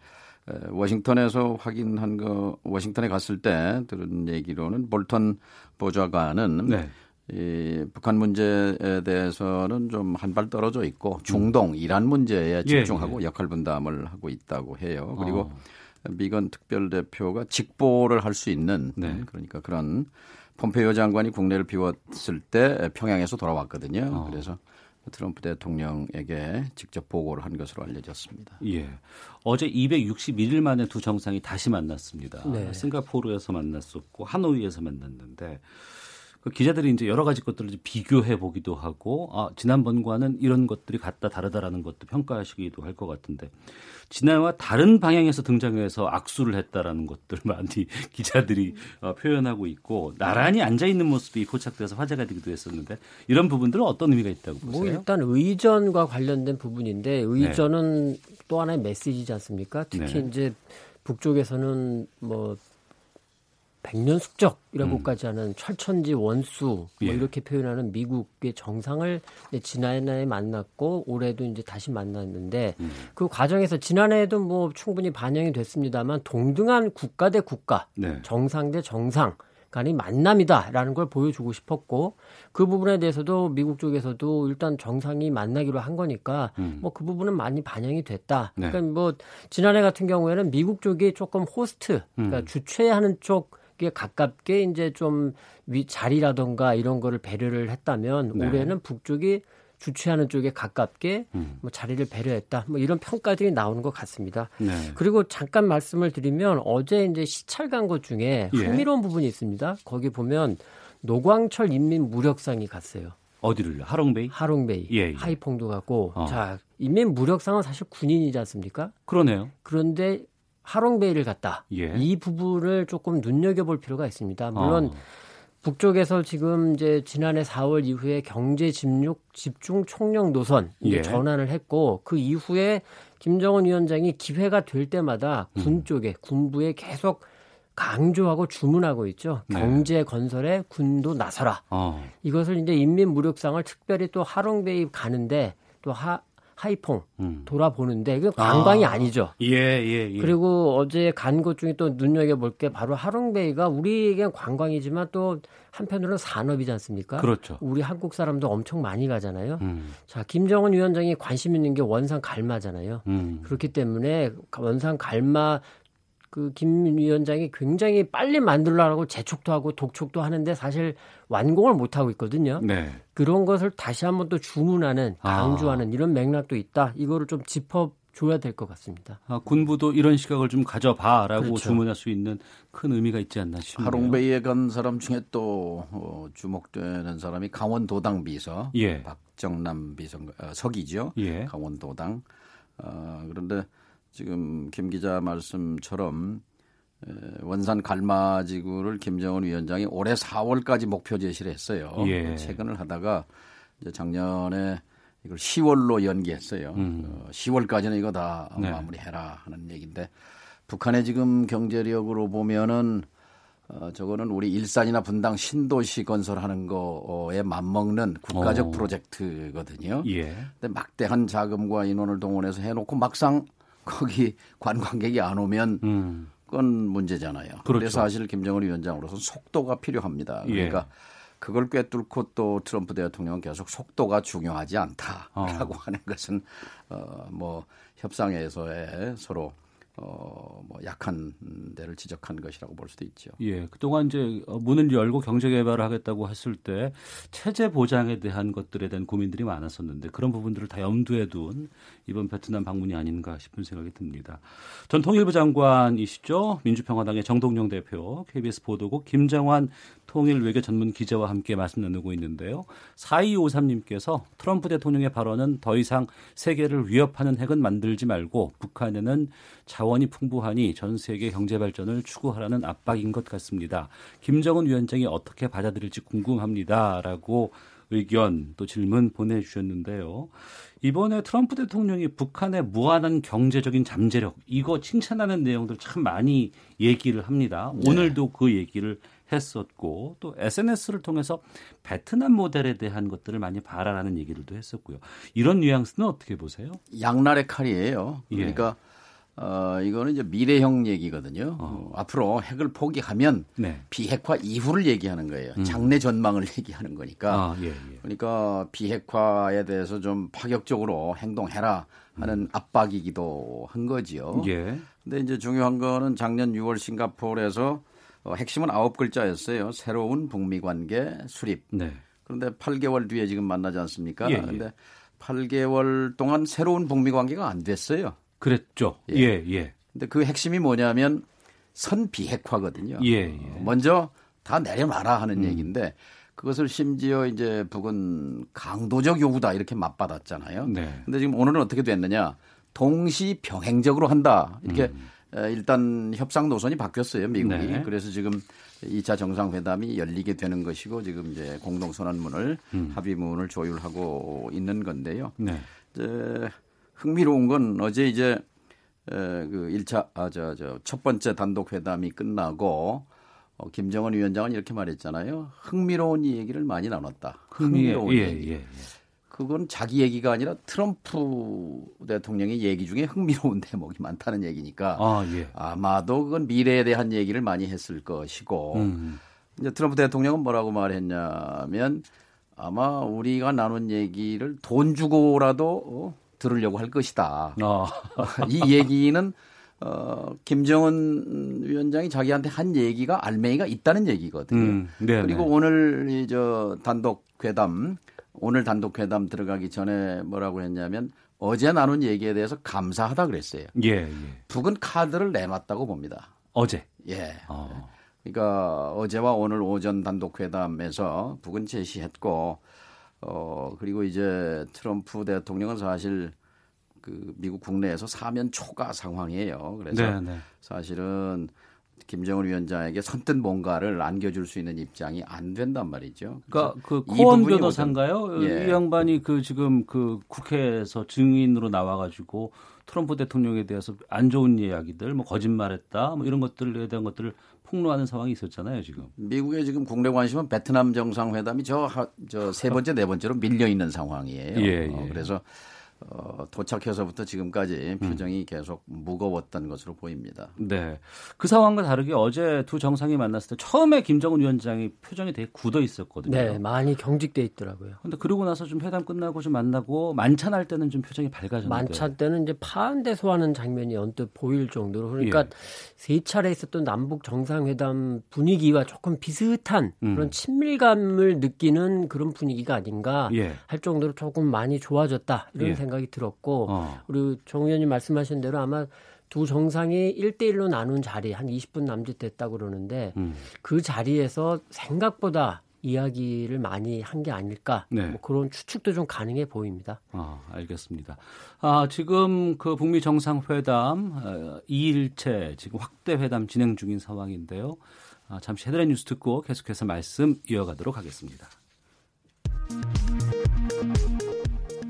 워싱턴에서 확인한 거 워싱턴에 갔을 때 들은 얘기로는 볼턴 보좌관은 네. 이 북한 문제에 대해서는 좀 한 발 떨어져 있고 중동 이란 문제에 예, 집중하고 예, 예. 역할 분담을 하고 있다고 해요. 그리고 어. 미건 특별 대표가 직보를 할 수 있는 네. 그러니까 그런 폼페이오 장관이 국내를 비웠을 때 평양에서 돌아왔거든요. 어. 그래서 트럼프 대통령에게 직접 보고를 한 것으로 알려졌습니다. 예. 어제 261일 만에 두 정상이 다시 만났습니다. 네. 싱가포르에서 만났었고 하노이에서 만났는데 그 기자들이 이제 여러 가지 것들을 비교해 보기도 하고 아, 지난번과는 이런 것들이 같다 다르다라는 것도 평가하시기도 할 것 같은데 지난해와 다른 방향에서 등장해서 악수를 했다라는 것들 많이 기자들이 어, 표현하고 있고 나란히 앉아 있는 모습이 포착돼서 화제가 되기도 했었는데 이런 부분들은 어떤 의미가 있다고 뭐 보세요? 뭐 일단 의전과 관련된 부분인데 의전은 네. 또 하나의 메시지지 않습니까? 특히 네. 이제 북쪽에서는 뭐 백년 숙적이라고까지 음. 하는 철천지 원수 뭐 예. 이렇게 표현하는 미국의 정상을 지난해에 만났고 올해도 이제 다시 만났는데 음. 그 과정에서 지난해에도 뭐 충분히 반영이 됐습니다만 동등한 국가 대 국가, 네. 정상 대 정상 간의 만남이다라는 걸 보여주고 싶었고 그 부분에 대해서도 미국 쪽에서도 일단 정상이 만나기로 한 거니까 음. 뭐그 부분은 많이 반영이 됐다. 네. 그러니까 뭐 지난해 같은 경우에는 미국 쪽이 조금 호스트, 그러니까 음. 주최하는 쪽 에 가깝게 이제 좀 위, 자리라던가 이런 거를 배려를 했다면 네. 올해는 북쪽이 주최하는 쪽에 가깝게 음. 뭐 자리를 배려했다. 뭐 이런 평가들이 나오는 것 같습니다. 네. 그리고 잠깐 말씀을 드리면 어제 이제 시찰 간 것 중에 예. 흥미로운 부분이 있습니다. 거기 보면 노광철 인민 무력상이 갔어요. 어디를 하롱베이? 하롱베이. 예, 예. 하이퐁도 갔고. 어. 자, 인민 무력상은 사실 군인이지 않습니까? 그러네요. 그런데 하롱베이를 갔다. 예. 이 부분을 조금 눈여겨볼 필요가 있습니다. 물론 어. 북쪽에서 지금 이제 지난해 4월 이후에 경제 집중 집중 총력 노선 예. 전환을 했고 그 이후에 김정은 위원장이 기회가 될 때마다 군 음. 쪽에 군부에 계속 강조하고 주문하고 있죠. 네. 경제 건설에 군도 나서라. 어. 이것을 이제 인민 무력상을 특별히 또 하롱베이 가는데 또 하, 하이퐁 음. 돌아보는데 그 관광이 아. 니죠 예, 예, 예. 그리고 어제 간 곳 중에 또 눈여겨 볼 게 바로 하롱베이가 우리에겐 관광이지만 또 한편으로는 산업이지 않습니까? 그렇죠. 우리 한국 사람도 엄청 많이 가잖아요. 음. 자, 김정은 위원장이 관심 있는 게 원산 갈마잖아요. 음. 그렇기 때문에 원산 갈마 그 김 위원장이 굉장히 빨리 만들라고 재촉도 하고 독촉도 하는데 사실 완공을 못 하고 있거든요. 네. 그런 것을 다시 한번 또 주문하는 아. 강조하는 아. 이런 맥락도 있다. 이거를 좀 짚어 줘야 될 것 같습니다. 아, 군부도 이런 시각을 좀 가져봐라고 그렇죠. 주문할 수 있는 큰 의미가 있지 않나 싶네요. 하롱베이에 간 사람 중에 또 어, 주목되는 사람이 강원도당 비서 예. 박정남 비서 어, 석이죠. 예. 강원도당. 어, 그런데 지금 김 기자 말씀처럼 원산 갈마지구를 김정은 위원장이 올해 4월까지 목표 제시를 했어요. 예. 최근을 하다가 이제 작년에 이걸 10월로 연기했어요. 음. 어, 10월까지는 이거 다 네. 마무리해라 하는 얘기인데 북한의 지금 경제력으로 보면은 어, 저거는 우리 일산이나 분당 신도시 건설하는 거에 맞먹는 국가적 오. 프로젝트거든요. 예. 근데 막대한 자금과 인원을 동원해서 해놓고 막상 거기 관광객이 안 오면 음. 그건 문제잖아요. 그렇죠. 그래서 사실 김정은 위원장으로서 속도가 필요합니다. 예. 그러니까 예. 그걸 꿰뚫고 또 트럼프 대통령은 계속 속도가 중요하지 않다라고 어. 하는 것은 어뭐 협상에서의 서로 어, 뭐 약한 데를 지적한 것이라고 볼 수도 있죠. 예, 그동안 이제 문을 열고 경제 개발을 하겠다고 했을 때 체제 보장에 대한 것들에 대한 고민들이 많았었는데 그런 부분들을 다 염두에 둔 이번 베트남 방문이 아닌가 싶은 생각이 듭니다. 전 통일부 장관이시죠. 민주평화당의 정동영 대표, KBS 보도국 김정환 통일 외교 전문 기자와 함께 말씀 나누고 있는데요. 4253님께서 트럼프 대통령의 발언은 더 이상 세계를 위협하는 핵은 만들지 말고 북한에는 자원이 풍부하니 전 세계 경제 발전을 추구하라는 압박인 것 같습니다. 김정은 위원장이 어떻게 받아들일지 궁금합니다라고 의견 또 질문 보내주셨는데요. 이번에 트럼프 대통령이 북한의 무한한 경제적인 잠재력 이거 칭찬하는 내용들 참 많이 얘기를 합니다. 네. 오늘도 그 얘기를 했었고 또 SNS를 통해서 베트남 모델에 대한 것들을 많이 바라라는 얘기들도 했었고요. 이런 뉘앙스는 어떻게 보세요? 양날의 칼이에요. 예. 그러니까 예. 어, 이거는 이제 미래형 얘기거든요. 어. 어, 앞으로 핵을 포기하면 네. 비핵화 이후를 얘기하는 거예요. 음. 장래 전망을 얘기하는 거니까. 아, 예, 예. 그러니까 비핵화에 대해서 좀 파격적으로 행동해라 하는 음. 압박이기도 한 거지요. 예. 근데 이제 중요한 거는 작년 6월 싱가포르에서 어, 핵심은 아홉 글자였어요. 새로운 북미 관계 수립. 네. 그런데 8개월 뒤에 지금 만나지 않습니까? 예, 예. 8개월 동안 새로운 북미 관계가 안 됐어요. 그랬죠. 예, 예. 예. 근데 그 핵심이 뭐냐면 선 비핵화거든요. 예, 예. 먼저 다 내려놔라 하는 음. 얘기인데 그것을 심지어 이제 북은 강도적 요구다 이렇게 맞받았잖아요. 네. 근데 지금 오늘은 어떻게 됐느냐? 동시 병행적으로 한다. 이렇게 음. 일단 협상 노선이 바뀌었어요, 미국이. 네. 그래서 지금 2차 정상회담이 열리게 되는 것이고 지금 이제 공동선언문을 음. 합의문을 조율하고 있는 건데요. 네. 이제 흥미로운 건 어제 이제 에, 그 1차 아 저 저 첫 번째 단독 회담이 끝나고 어, 김정은 위원장은 이렇게 말했잖아요. 흥미로운 얘기를 많이 나눴다. 흥미로운 예, 얘기. 예, 예. 그건 자기 얘기가 아니라 트럼프 대통령의 얘기 중에 흥미로운 대목이 많다는 얘기니까 아, 예. 아마도 그건 미래에 대한 얘기를 많이 했을 것이고 음. 이제 트럼프 대통령은 뭐라고 말했냐면 아마 우리가 나눈 얘기를 돈 주고라도 어, 들으려고 할 것이다. 어. 이 얘기는 어, 김정은 위원장이 자기한테 한 얘기가 알맹이가 있다는 얘기거든요. 음, 그리고 오늘 이 저 단독 회담, 오늘 단독 회담 들어가기 전에 뭐라고 했냐면 어제 나눈 얘기에 대해서 감사하다 그랬어요. 예, 예. 북은 카드를 내놨다고 봅니다. 어제. 예. 어. 그러니까 어제와 오늘 오전 단독 회담에서 북은 제시했고 어, 그리고 이제 트럼프 대통령은 사실 그 미국 국내에서 사면 초과 상황이에요. 그래서 네, 네. 사실은 김정은 위원장에게 선뜻 뭔가를 안겨줄 수 있는 입장이 안 된단 말이죠. 그러니까 그 코원 변호사인가요? 예. 이 양반이 그 지금 그 국회에서 증인으로 나와가지고 트럼프 대통령에 대해서 안 좋은 이야기들, 뭐 거짓말했다, 뭐 이런 것들에 대한 것들을 폭로하는 상황이 있었잖아요, 지금. 미국의 지금 국내 관심은 베트남 정상회담이 저 저 세 번째 네 번째로 밀려 있는 상황이에요. 예, 예. 어, 그래서 어, 도착해서부터 지금까지 표정이 음. 계속 무거웠던 것으로 보입니다. 네. 그 상황과 다르게 어제 두 정상이 만났을 때 처음에 김정은 위원장이 표정이 되게 굳어 있었거든요. 네, 많이 경직돼 있더라고요. 근데 그러고 나서 좀 회담 끝나고 좀 만나고 만찬할 때는 좀 표정이 밝아졌는데. 만찬 때는 이제 파한대 소하는 장면이 언뜻 보일 정도로 그러니까 예. 세 차례 있었던 남북 정상회담 분위기와 조금 비슷한 음. 그런 친밀감을 느끼는 그런 분위기가 아닌가 예. 할 정도로 조금 많이 좋아졌다 이런 예. 생각 생각이 들었고 어. 우리 정 의원님 말씀하신 대로 아마 두 정상이 1대1로 나눈 자리 한 20분 남짓 됐다고 그러는데 음. 그 자리에서 생각보다 이야기를 많이 한 게 아닐까 네. 뭐 그런 추측도 좀 가능해 보입니다. 아, 알겠습니다. 아, 지금 그 북미 정상회담 어, 2일째 지금 확대 회담 진행 중인 상황인데요. 아, 잠시 헤드라인 뉴스 듣고 계속해서 말씀 이어가도록 하겠습니다.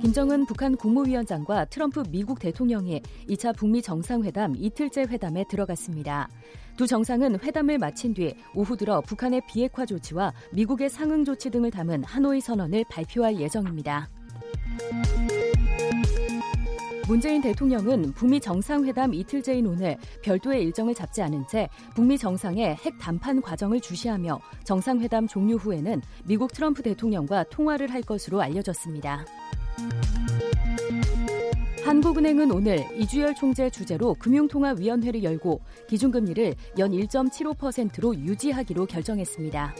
김정은 북한 국무위원장과 트럼프 미국 대통령이 2차 북미 정상회담 이틀째 회담에 들어갔습니다. 두 정상은 회담을 마친 뒤 오후 들어 북한의 비핵화 조치와 미국의 상응 조치 등을 담은 하노이 선언을 발표할 예정입니다. 문재인 대통령은 북미 정상회담 이틀째인 오늘 별도의 일정을 잡지 않은 채 북미 정상의 핵談判 과정을 주시하며 정상회담 종료 후에는 미국 트럼프 대통령과 통화를 할 것으로 알려졌습니다. 한국은행은 오늘 이주열 총재 주재로 금융통화위원회를 열고 기준금리를 연 1.75%로 유지하기로 결정했습니다.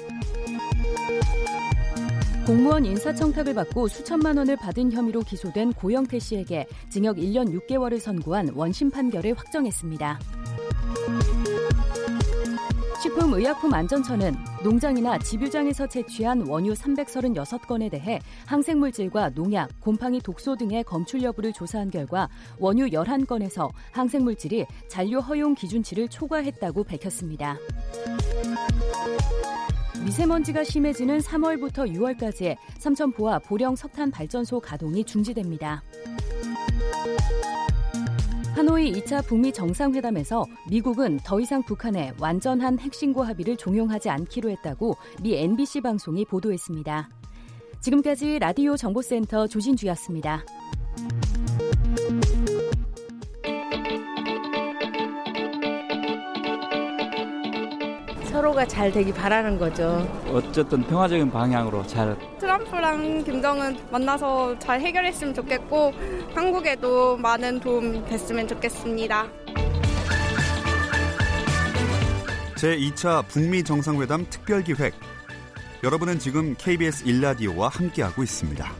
공무원 인사청탁을 받고 수천만 원을 받은 혐의로 기소된 고영태 씨에게 징역 1년 6개월을 선고한 원심 판결을 확정했습니다. 식품의약품안전처는 농장이나 집유장에서 채취한 원유 336건에 대해 항생물질과 농약, 곰팡이 독소 등의 검출 여부를 조사한 결과 원유 11건에서 항생물질이 잔류 허용 기준치를 초과했다고 밝혔습니다. 미세먼지가 심해지는 3월부터 6월까지 삼천포와 보령 석탄 발전소 가동이 중지됩니다. 하노이 2차 북미 정상회담에서 미국은 더 이상 북한에 완전한 핵신고 합의를 종용하지 않기로 했다고 미 NBC 방송이 보도했습니다. 지금까지 라디오 정보센터 조진주였습니다. 서로가 잘 되기 바라는 거죠. 어쨌든 평화적인 방향으로 잘. 트럼프랑 김정은 만나서 잘 해결했으면 좋겠고 한국에도 많은 도움 됐으면 좋겠습니다. 제2차 북미 정상회담 특별기획. 여러분은 지금 KBS 일라디오와 함께하고 있습니다.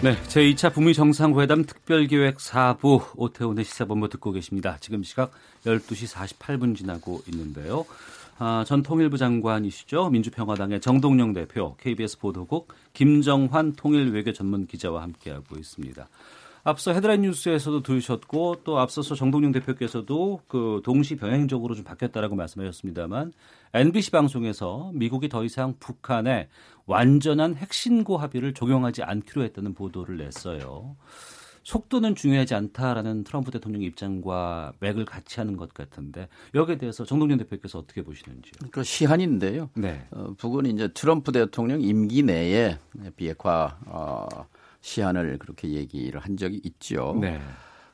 네, 제2차 북미 정상회담 특별기획 4부 오태훈의 시사본부 듣고 계십니다. 지금 시각 12시 48분 지나고 있는데요. 아, 전 통일부 장관이시죠. 민주평화당의 정동영 대표, KBS 보도국 김정환 통일외교 전문 기자와 함께하고 있습니다. 앞서 헤드라인 뉴스에서도 들으셨고 또 앞서서 정동영 대표께서도 그 동시 병행적으로 좀 바뀌었다라고 말씀하셨습니다만 NBC 방송에서 미국이 더 이상 북한에 완전한 핵신고 합의를 적용하지 않기로 했다는 보도를 냈어요. 속도는 중요하지 않다라는 트럼프 대통령의 입장과 맥을 같이 하는 것 같은데 여기에 대해서 정동영 대표께서 어떻게 보시는지요? 그 시한인데요. 네. 어, 북은 이제 트럼프 대통령 임기 내에 비핵화 어, 시한을 그렇게 얘기를 한 적이 있죠. 네.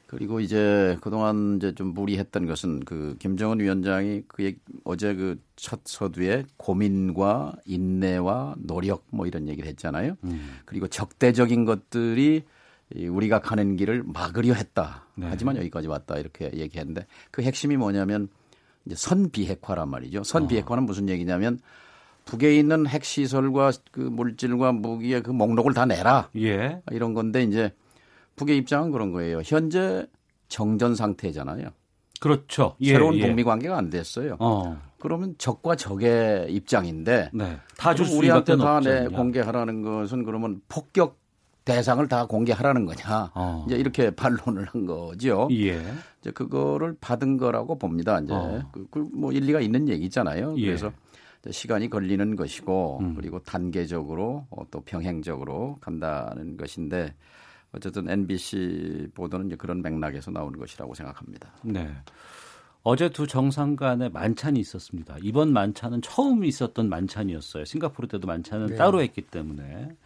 그리고 이제 그동안 이제 좀 무리했던 것은 그 김정은 위원장이 그 어제 그 첫 서두에 고민과 인내와 노력 뭐 이런 얘기를 했잖아요. 음. 그리고 적대적인 것들이 우리가 가는 길을 막으려 했다. 네. 하지만 여기까지 왔다 이렇게 얘기했는데 그 핵심이 뭐냐면 이제 선비핵화란 말이죠. 선비핵화는 어. 무슨 얘기냐면 북에 있는 핵 시설과 그 물질과 무기의 그 목록을 다 내라. 예. 이런 건데 이제 북의 입장은 그런 거예요. 현재 정전 상태잖아요. 그렇죠. 예, 새로운 예. 북미 관계가 안 됐어요. 어. 그러면 적과 적의 입장인데 네. 다줄 우리한테 다 내, 공개하라는 것은 그러면 폭격 대상을 다 공개하라는 거냐. 어. 이제 이렇게 반론을 한 거죠. 예. 이제 그거를 받은 거라고 봅니다. 이제 어. 그, 그뭐 일리가 있는 얘기잖아요. 예. 그래서 시간이 걸리는 것이고 음. 그리고 단계적으로 어, 또 병행적으로 간다는 것인데 어쨌든 NBC 보도는 이제 그런 맥락에서 나오는 것이라고 생각합니다. 네. 어제 두 정상 간의 만찬이 있었습니다. 이번 만찬은 처음 있었던 만찬이었어요. 싱가포르 때도 만찬은 네. 따로 했기 때문에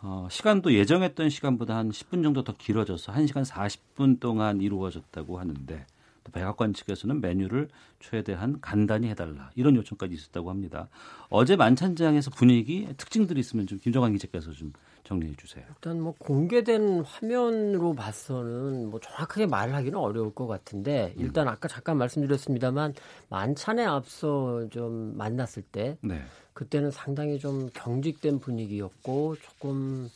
어, 시간도 예정했던 시간보다 한 10분 정도 더 길어져서 1시간 40분 동안 이루어졌다고 하는데 또 백악관 측에서는 메뉴를 최대한 간단히 해달라 이런 요청까지 있었다고 합니다. 어제 만찬장에서 분위기 특징들이 있으면 좀 김정환 기자께서 좀 정리해 주세요. 일단 뭐 공개된 화면으로 봐서는 뭐 정확하게 말하기는 어려울 것 같은데 음. 일단 아까 잠깐 말씀드렸습니다만 만찬에 앞서 좀 만났을 때 네. 그때는 상당히 좀 경직된 분위기였고 조금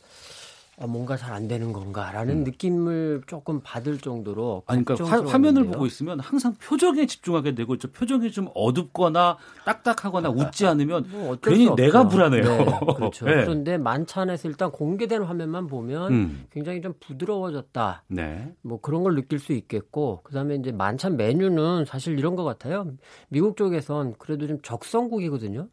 아, 뭔가 잘 안 되는 건가라는 음. 느낌을 조금 받을 정도로 아니, 그러니까 화, 면을 보고 있으면 항상 표정에 집중하게 되고 저 표정이 좀 어둡거나 딱딱하거나 웃지 않으면 뭐 괜히 내가 불안해요. 네, 그렇죠. 네. 그런데 만찬에서 일단 공개된 화면만 보면 음. 굉장히 좀 부드러워졌다. 네. 뭐 그런 걸 느낄 수 있겠고 그다음에 이제 만찬 메뉴는 사실 이런 것 같아요. 미국 쪽에선 그래도 좀 적성국이거든요.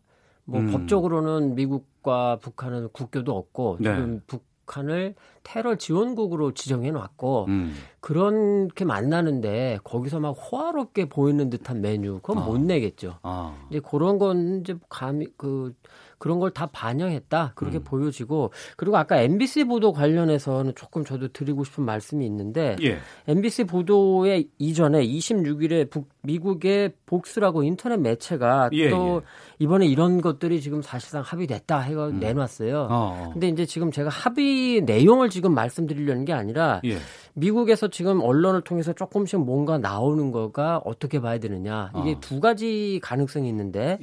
뭐 음. 법적으로는 미국과 북한은 국교도 없고 네. 지금 북 북한을 테러 지원국으로 지정해 놨고 음. 그렇게 만나는데 거기서 막 호화롭게 보이는 듯한 메뉴 그건 아. 못 내겠죠. 아. 이제 그런 건 이제 감히 그 그런 걸 다 반영했다 그렇게 음. 보여지고 그리고 아까 MBC 보도 관련해서는 조금 저도 드리고 싶은 말씀이 있는데 예. MBC 보도에 이전에 26일에 북, 미국의 복스라고 인터넷 매체가 예, 또 예. 이번에 이런 것들이 지금 사실상 합의됐다 해가 음. 내놨어요. 어, 어. 근데 이제 지금 제가 합의 내용을 지금 말씀드리려는 게 아니라 예. 미국에서 지금 언론을 통해서 조금씩 뭔가 나오는 거가 어떻게 봐야 되느냐 이게 어. 두 가지 가능성이 있는데.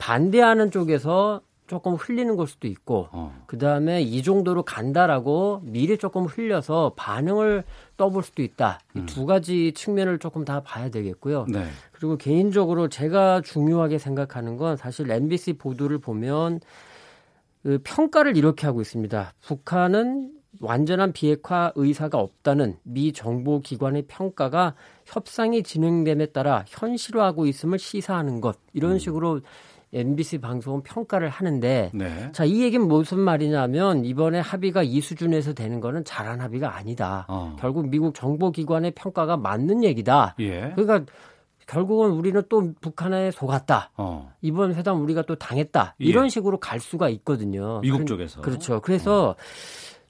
예. 반대하는 쪽에서 조금 흘리는 걸 수도 있고 어. 그 다음에 이 정도로 간다라고 미리 조금 흘려서 반응을 떠볼 수도 있다. 음. 이두 가지 측면을 조금 다 봐야 되겠고요. 네. 그리고 개인적으로 제가 중요하게 생각하는 건 사실 MBC 보도를 보면 그 평가를 이렇게 하고 있습니다. 북한은 완전한 비핵화 의사가 없다는 미 정보기관의 평가가 협상이 진행됨에 따라 현실화하고 있음을 시사하는 것 이런 음. 식으로 MBC 방송은 평가를 하는데 네. 자, 이 얘기는 무슨 말이냐면 이번에 합의가 이 수준에서 되는 거는 잘한 합의가 아니다. 어. 결국 미국 정보기관의 평가가 맞는 얘기다. 예. 그러니까 결국은 우리는 또 북한에 속았다. 어. 이번 회담 우리가 또 당했다. 예. 이런 식으로 갈 수가 있거든요. 미국 쪽에서. 그렇죠. 그래서 어.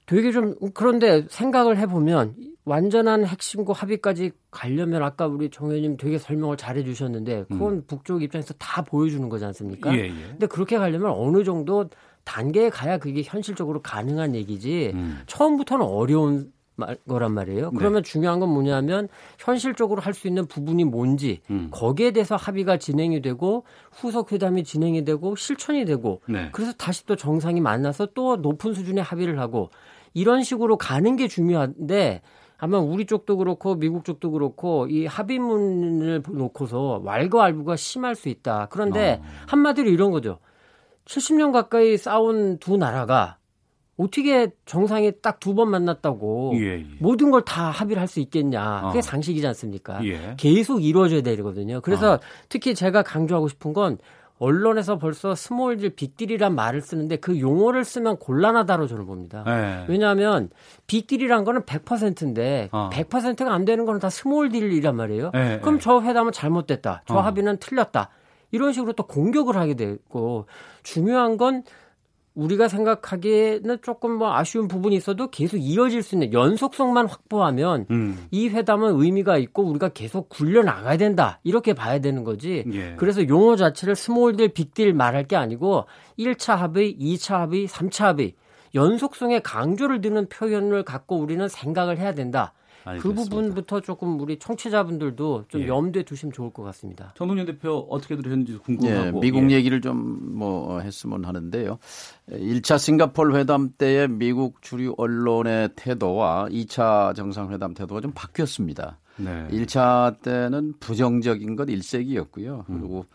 되게 좀 그런데 생각을 해보면 완전한 핵심과 합의까지 가려면 아까 우리 정 의원님 되게 설명을 잘해 주셨는데 그건 음. 북쪽 입장에서 다 보여주는 거지 않습니까? 예, 예. 근데 그렇게 가려면 어느 정도 단계에 가야 그게 현실적으로 가능한 얘기지 음. 처음부터는 어려운 말, 거란 말이에요. 네. 그러면 중요한 건 뭐냐면 현실적으로 할 수 있는 부분이 뭔지 음. 거기에 대해서 합의가 진행이 되고 후속 회담이 진행이 되고 실천이 되고 네. 그래서 다시 또 정상이 만나서 또 높은 수준의 합의를 하고 이런 식으로 가는 게 중요한데 아마 우리 쪽도 그렇고 미국 쪽도 그렇고 이 합의문을 놓고서 왈가왈부가 심할 수 있다. 그런데 어. 한마디로 이런 거죠. 70년 가까이 싸운 두 나라가 어떻게 정상에 딱 두 번 만났다고 예, 예. 모든 걸 다 합의를 할 수 있겠냐. 그게 어. 상식이지 않습니까? 예. 계속 이루어져야 되거든요. 그래서 어. 특히 제가 강조하고 싶은 건 언론에서 벌써 small deal 빅딜이란 말을 쓰는데 그 용어를 쓰면 곤란하다로 저는 봅니다. 네. 왜냐하면 빅딜이란 거는 100%인데 어. 100%가 안 되는 거는 다 small deal이란 말이에요. 네. 그럼 저 회담은 잘못됐다. 저 어. 합의는 틀렸다. 이런 식으로 또 공격을 하게 되고 중요한 건 우리가 생각하기에는 조금 뭐 아쉬운 부분이 있어도 계속 이어질 수 있는 연속성만 확보하면 음. 이 회담은 의미가 있고 우리가 계속 굴려 나가야 된다. 이렇게 봐야 되는 거지. 예. 그래서 용어 자체를 small deal, 빅딜 말할 게 아니고 1차 합의, 2차 합의, 3차 합의 연속성에 강조를 드는 표현을 갖고 우리는 생각을 해야 된다. 그 알겠습니다. 그 부분부터 조금 우리 청취자분들도 좀 예. 염두에 두시면 좋을 것 같습니다. 정동현 대표 어떻게 들으셨는지 궁금하고. 예, 미국 예. 얘기를 좀 뭐 했으면 하는데요. 1차 싱가폴 회담 때의 미국 주류 언론의 태도와 2차 정상회담 태도가 좀 바뀌었습니다. 네. 1차 때는 부정적인 것 일색이었고요. 음. 그리고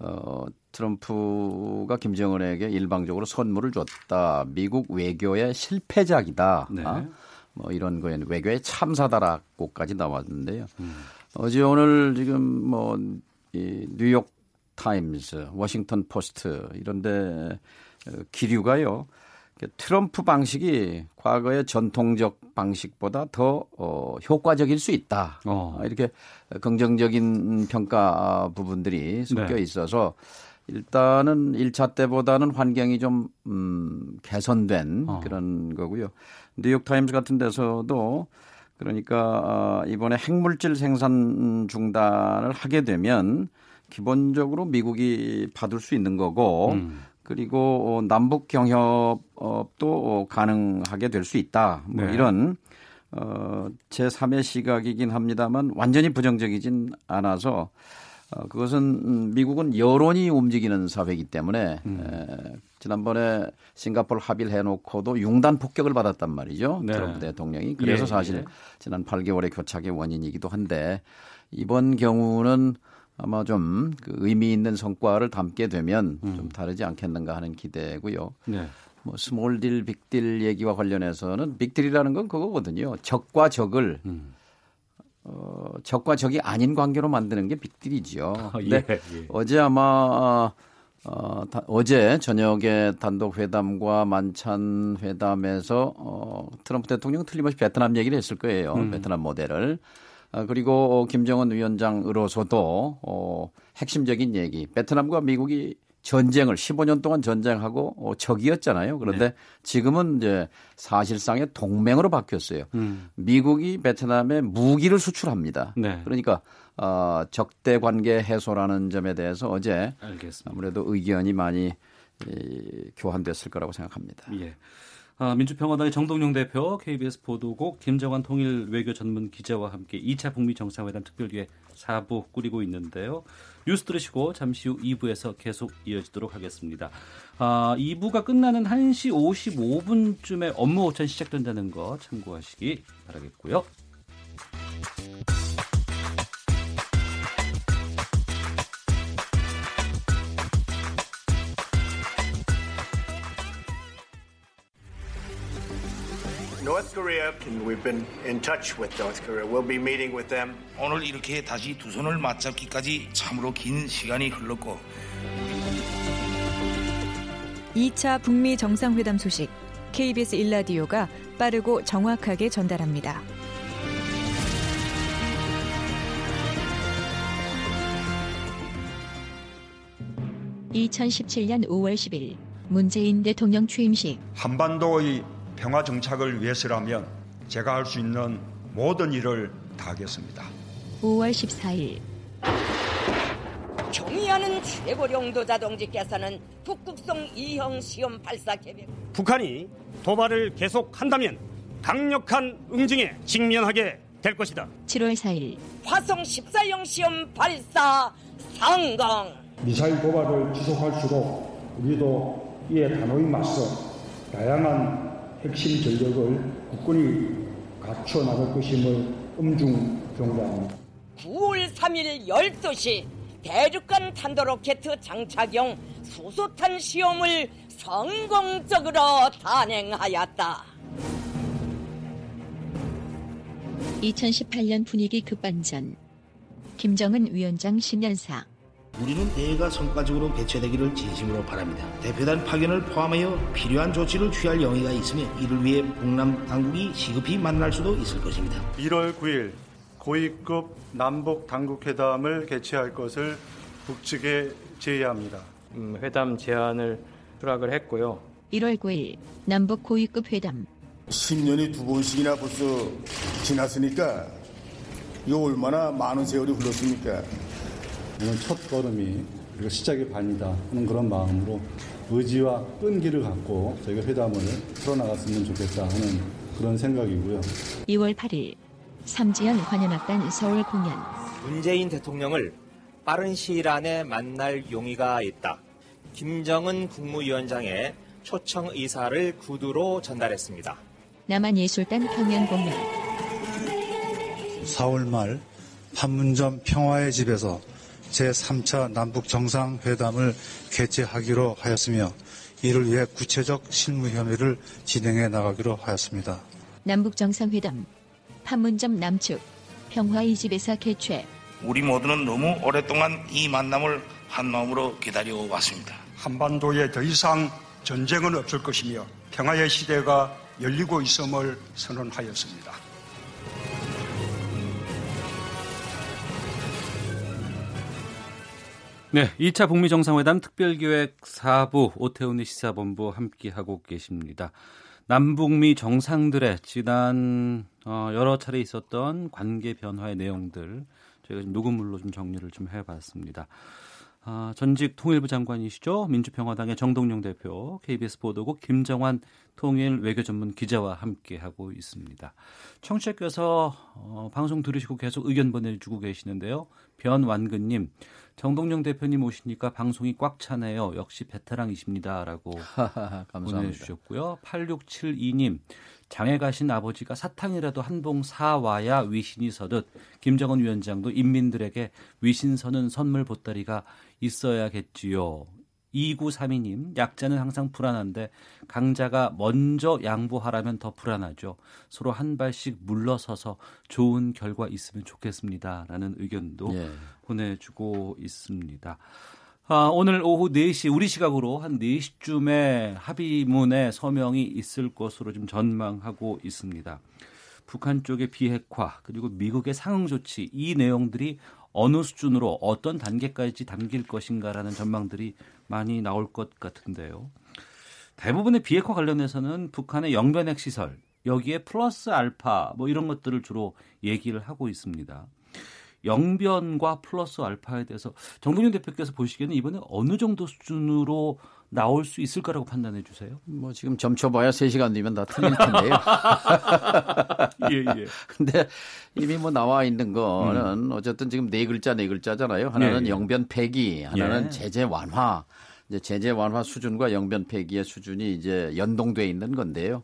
어 트럼프가 김정은에게 일방적으로 선물을 줬다. 미국 외교의 실패작이다. 네. 아? 뭐 이런 거에 외교의 참사다라고까지 나왔는데요. 음. 어제 오늘 지금 뭐 이 뉴욕 타임즈, 워싱턴 포스트 이런데 어, 기류가요. 트럼프 방식이 과거의 전통적 방식보다 더 어, 효과적일 수 있다. 어. 이렇게 긍정적인 평가 부분들이 섞여 네. 있어서 일단은 1차 때보다는 환경이 좀 음, 개선된 어. 그런 거고요. 뉴욕 타임즈 같은 데서도 그러니까 어, 이번에 핵물질 생산 중단을 하게 되면 기본적으로 미국이 받을 수 있는 거고 음. 그리고 남북 경협도 가능하게 될 수 있다. 뭐 네. 이런 어, 제3의 시각이긴 합니다만 완전히 부정적이진 않아서 어, 그것은 미국은 여론이 움직이는 사회이기 때문에 음. 에, 지난번에 싱가폴 합의를 해놓고도 융단 폭격을 받았단 말이죠. 네. 트럼프 대통령이. 그래서 예, 사실 예. 지난 8개월의 교착의 원인이기도 한데 이번 경우는 아마 좀 그 의미 있는 성과를 담게 되면 음. 좀 다르지 않겠는가 하는 기대고요. 네. 뭐 small deal, 빅딜 얘기와 관련해서는 빅딜이라는 건 그거거든요. 적과 적을 음. 어, 적과 적이 아닌 관계로 만드는 게 빅딜이죠. 아, 예, 예. 어제 아마 어, 다, 어제 저녁에 단독 회담과 만찬 회담에서 어, 트럼프 대통령은 틀림없이 베트남 얘기를 했을 거예요. 음. 베트남 모델을. 아, 그리고 김정은 위원장으로서도 어, 핵심적인 얘기. 베트남과 미국이 전쟁을 15년 동안 전쟁하고 어, 적이었잖아요. 그런데 네. 지금은 이제 사실상의 동맹으로 바뀌었어요. 음. 미국이 베트남에 무기를 수출합니다. 네. 그러니까 어, 적대 관계 해소라는 점에 대해서 어제 알겠습니다. 아무래도 의견이 많이 이, 교환됐을 거라고 생각합니다. 예. 아, 민주평화당의 정동영 대표, KBS 보도국 김정환 통일 외교 전문 기자와 함께 2차 북미 정상회담 특별기획 4부 꾸리고 있는데요. 뉴스 들으시고 잠시 후 2부에서 계속 이어지도록 하겠습니다. 아, 2부가 끝나는 1시 55분쯤에 업무 오찬 시작된다는 거 참고하시기 바라겠고요. 오늘 이렇게 다시 두 손을 맞잡기까지 참으로 긴 시간이 흘렀고. 2차 북미 정상회담 소식 KBS 일라디오가 빠르고 정확하게 전달합니다. 2017년 5월 10일 문재인 대통령 취임식. 한반도의 평화 정착을 위해서라면 제가 할 수 있는 모든 일을 다하겠습니다. 5월 14일 경의하는 최고 령도자 동지께서는 북극성 2형 시험 발사 계획 북한이 도발을 계속한다면 강력한 응징에 직면하게 될 것이다. 7월 4일 화성 14형 시험 발사 성공 미사일 도발을 지속할수록 우리도 이에 단호히 맞서 다양한 핵심 전력을 국군이 갖춰 나갈 것임을 엄중 경고합니다. 9월 3일 12시 대륙간 탄도로켓 장착용 수소탄 시험을 성공적으로 단행하였다. 2018년 분위기 급반전 김정은 위원장 신년사 우리는 대회가 성과적으로 개최되기를 진심으로 바랍니다. 대표단 파견을 포함하여 필요한 조치를 취할 영의가 있으며 이를 위해 북남 당국이 시급히 만날 수도 있을 것입니다. 1월 9일 고위급 남북 당국 회담을 개최할 것을 북측에 제의합니다. 음, 회담 제안을 수락을 했고요. 1월 9일 남북 고위급 회담 10년이 두 번씩이나 벌써 지났으니까 이거 얼마나 많은 세월이 흘렀습니까? 이건 첫 걸음이 그리고 시작의 반이다 하는 그런 마음으로 의지와 끈기를 갖고 저희가 회담을 풀어나갔으면 좋겠다 하는 그런 생각이고요. 2월 8일 삼지연 관현악단 서울 공연 문재인 대통령을 빠른 시일 안에 만날 용의가 있다. 김정은 국무위원장의 초청 의사를 구두로 전달했습니다. 남한예술단 평양 공연 4월 말 판문점 평화의 집에서 제3차 남북 정상회담을 개최하기로 하였으며 이를 위해 구체적 실무 협의를 진행해 나가기로 하였습니다. 남북 정상회담 판문점 남측 평화 이집에서 개최 우리 모두는 너무 오랫동안 이 만남을 한 마음으로 기다려 왔습니다. 한반도에 더 이상 전쟁은 없을 것이며 평화의 시대가 열리고 있음을 선언하였습니다. 네, 2차 북미 정상회담 특별기획 4부 오태훈의 시사본부 함께하고 계십니다. 남북미 정상들의 지난 어, 여러 차례 있었던 관계 변화의 내용들 저희가 좀 녹음물로 좀 정리를 좀 해봤습니다. 아, 전직 통일부 장관이시죠. 민주평화당의 정동영 대표, KBS 보도국 김정환 통일 외교 전문 기자와 함께하고 있습니다. 청취자께서 어, 방송 들으시고 계속 의견 보내주고 계시는데요. 변완근님, 정동영 대표님 오시니까 방송이 꽉 차네요. 역시 베테랑이십니다라고 보내주셨고요. 8672님 장에 가신 아버지가 사탕이라도 한 봉 사와야 위신이 서듯 김정은 위원장도 인민들에게 위신 서는 선물 보따리가 있어야겠지요. 2932님, 약자는 항상 불안한데 강자가 먼저 양보하라면 더 불안하죠. 서로 한 발씩 물러서서 좋은 결과 있으면 좋겠습니다. 라는 의견도 예. 보내주고 있습니다. 아, 오늘 오후 4시, 우리 시각으로 한 4시쯤에 합의문에 서명이 있을 것으로 좀 전망하고 있습니다. 북한 쪽의 비핵화, 그리고 미국의 상응 조치, 이 내용들이 어느 수준으로 어떤 단계까지 담길 것인가라는 전망들이 많이 나올 것 같은데요. 대부분의 비핵화 관련해서는 북한의 영변 핵 시설, 여기에 플러스 알파 뭐 이런 것들을 주로 얘기를 하고 있습니다. 영변과 플러스 알파에 대해서 정동윤 대표께서 보시기에는 이번에 어느 정도 수준으로 나올 수 있을 거라고 판단해 주세요. 뭐 지금 점쳐봐야 3시간 뒤면 다 틀릴 텐데요. 예, 예. 근데 이미 뭐 나와 있는 거는 음. 어쨌든 지금 네 글자 네 글자잖아요. 하나는 예, 예. 영변 폐기, 하나는 예. 제재 완화. 이제 제재 완화 수준과 영변 폐기의 수준이 이제 연동돼 있는 건데요.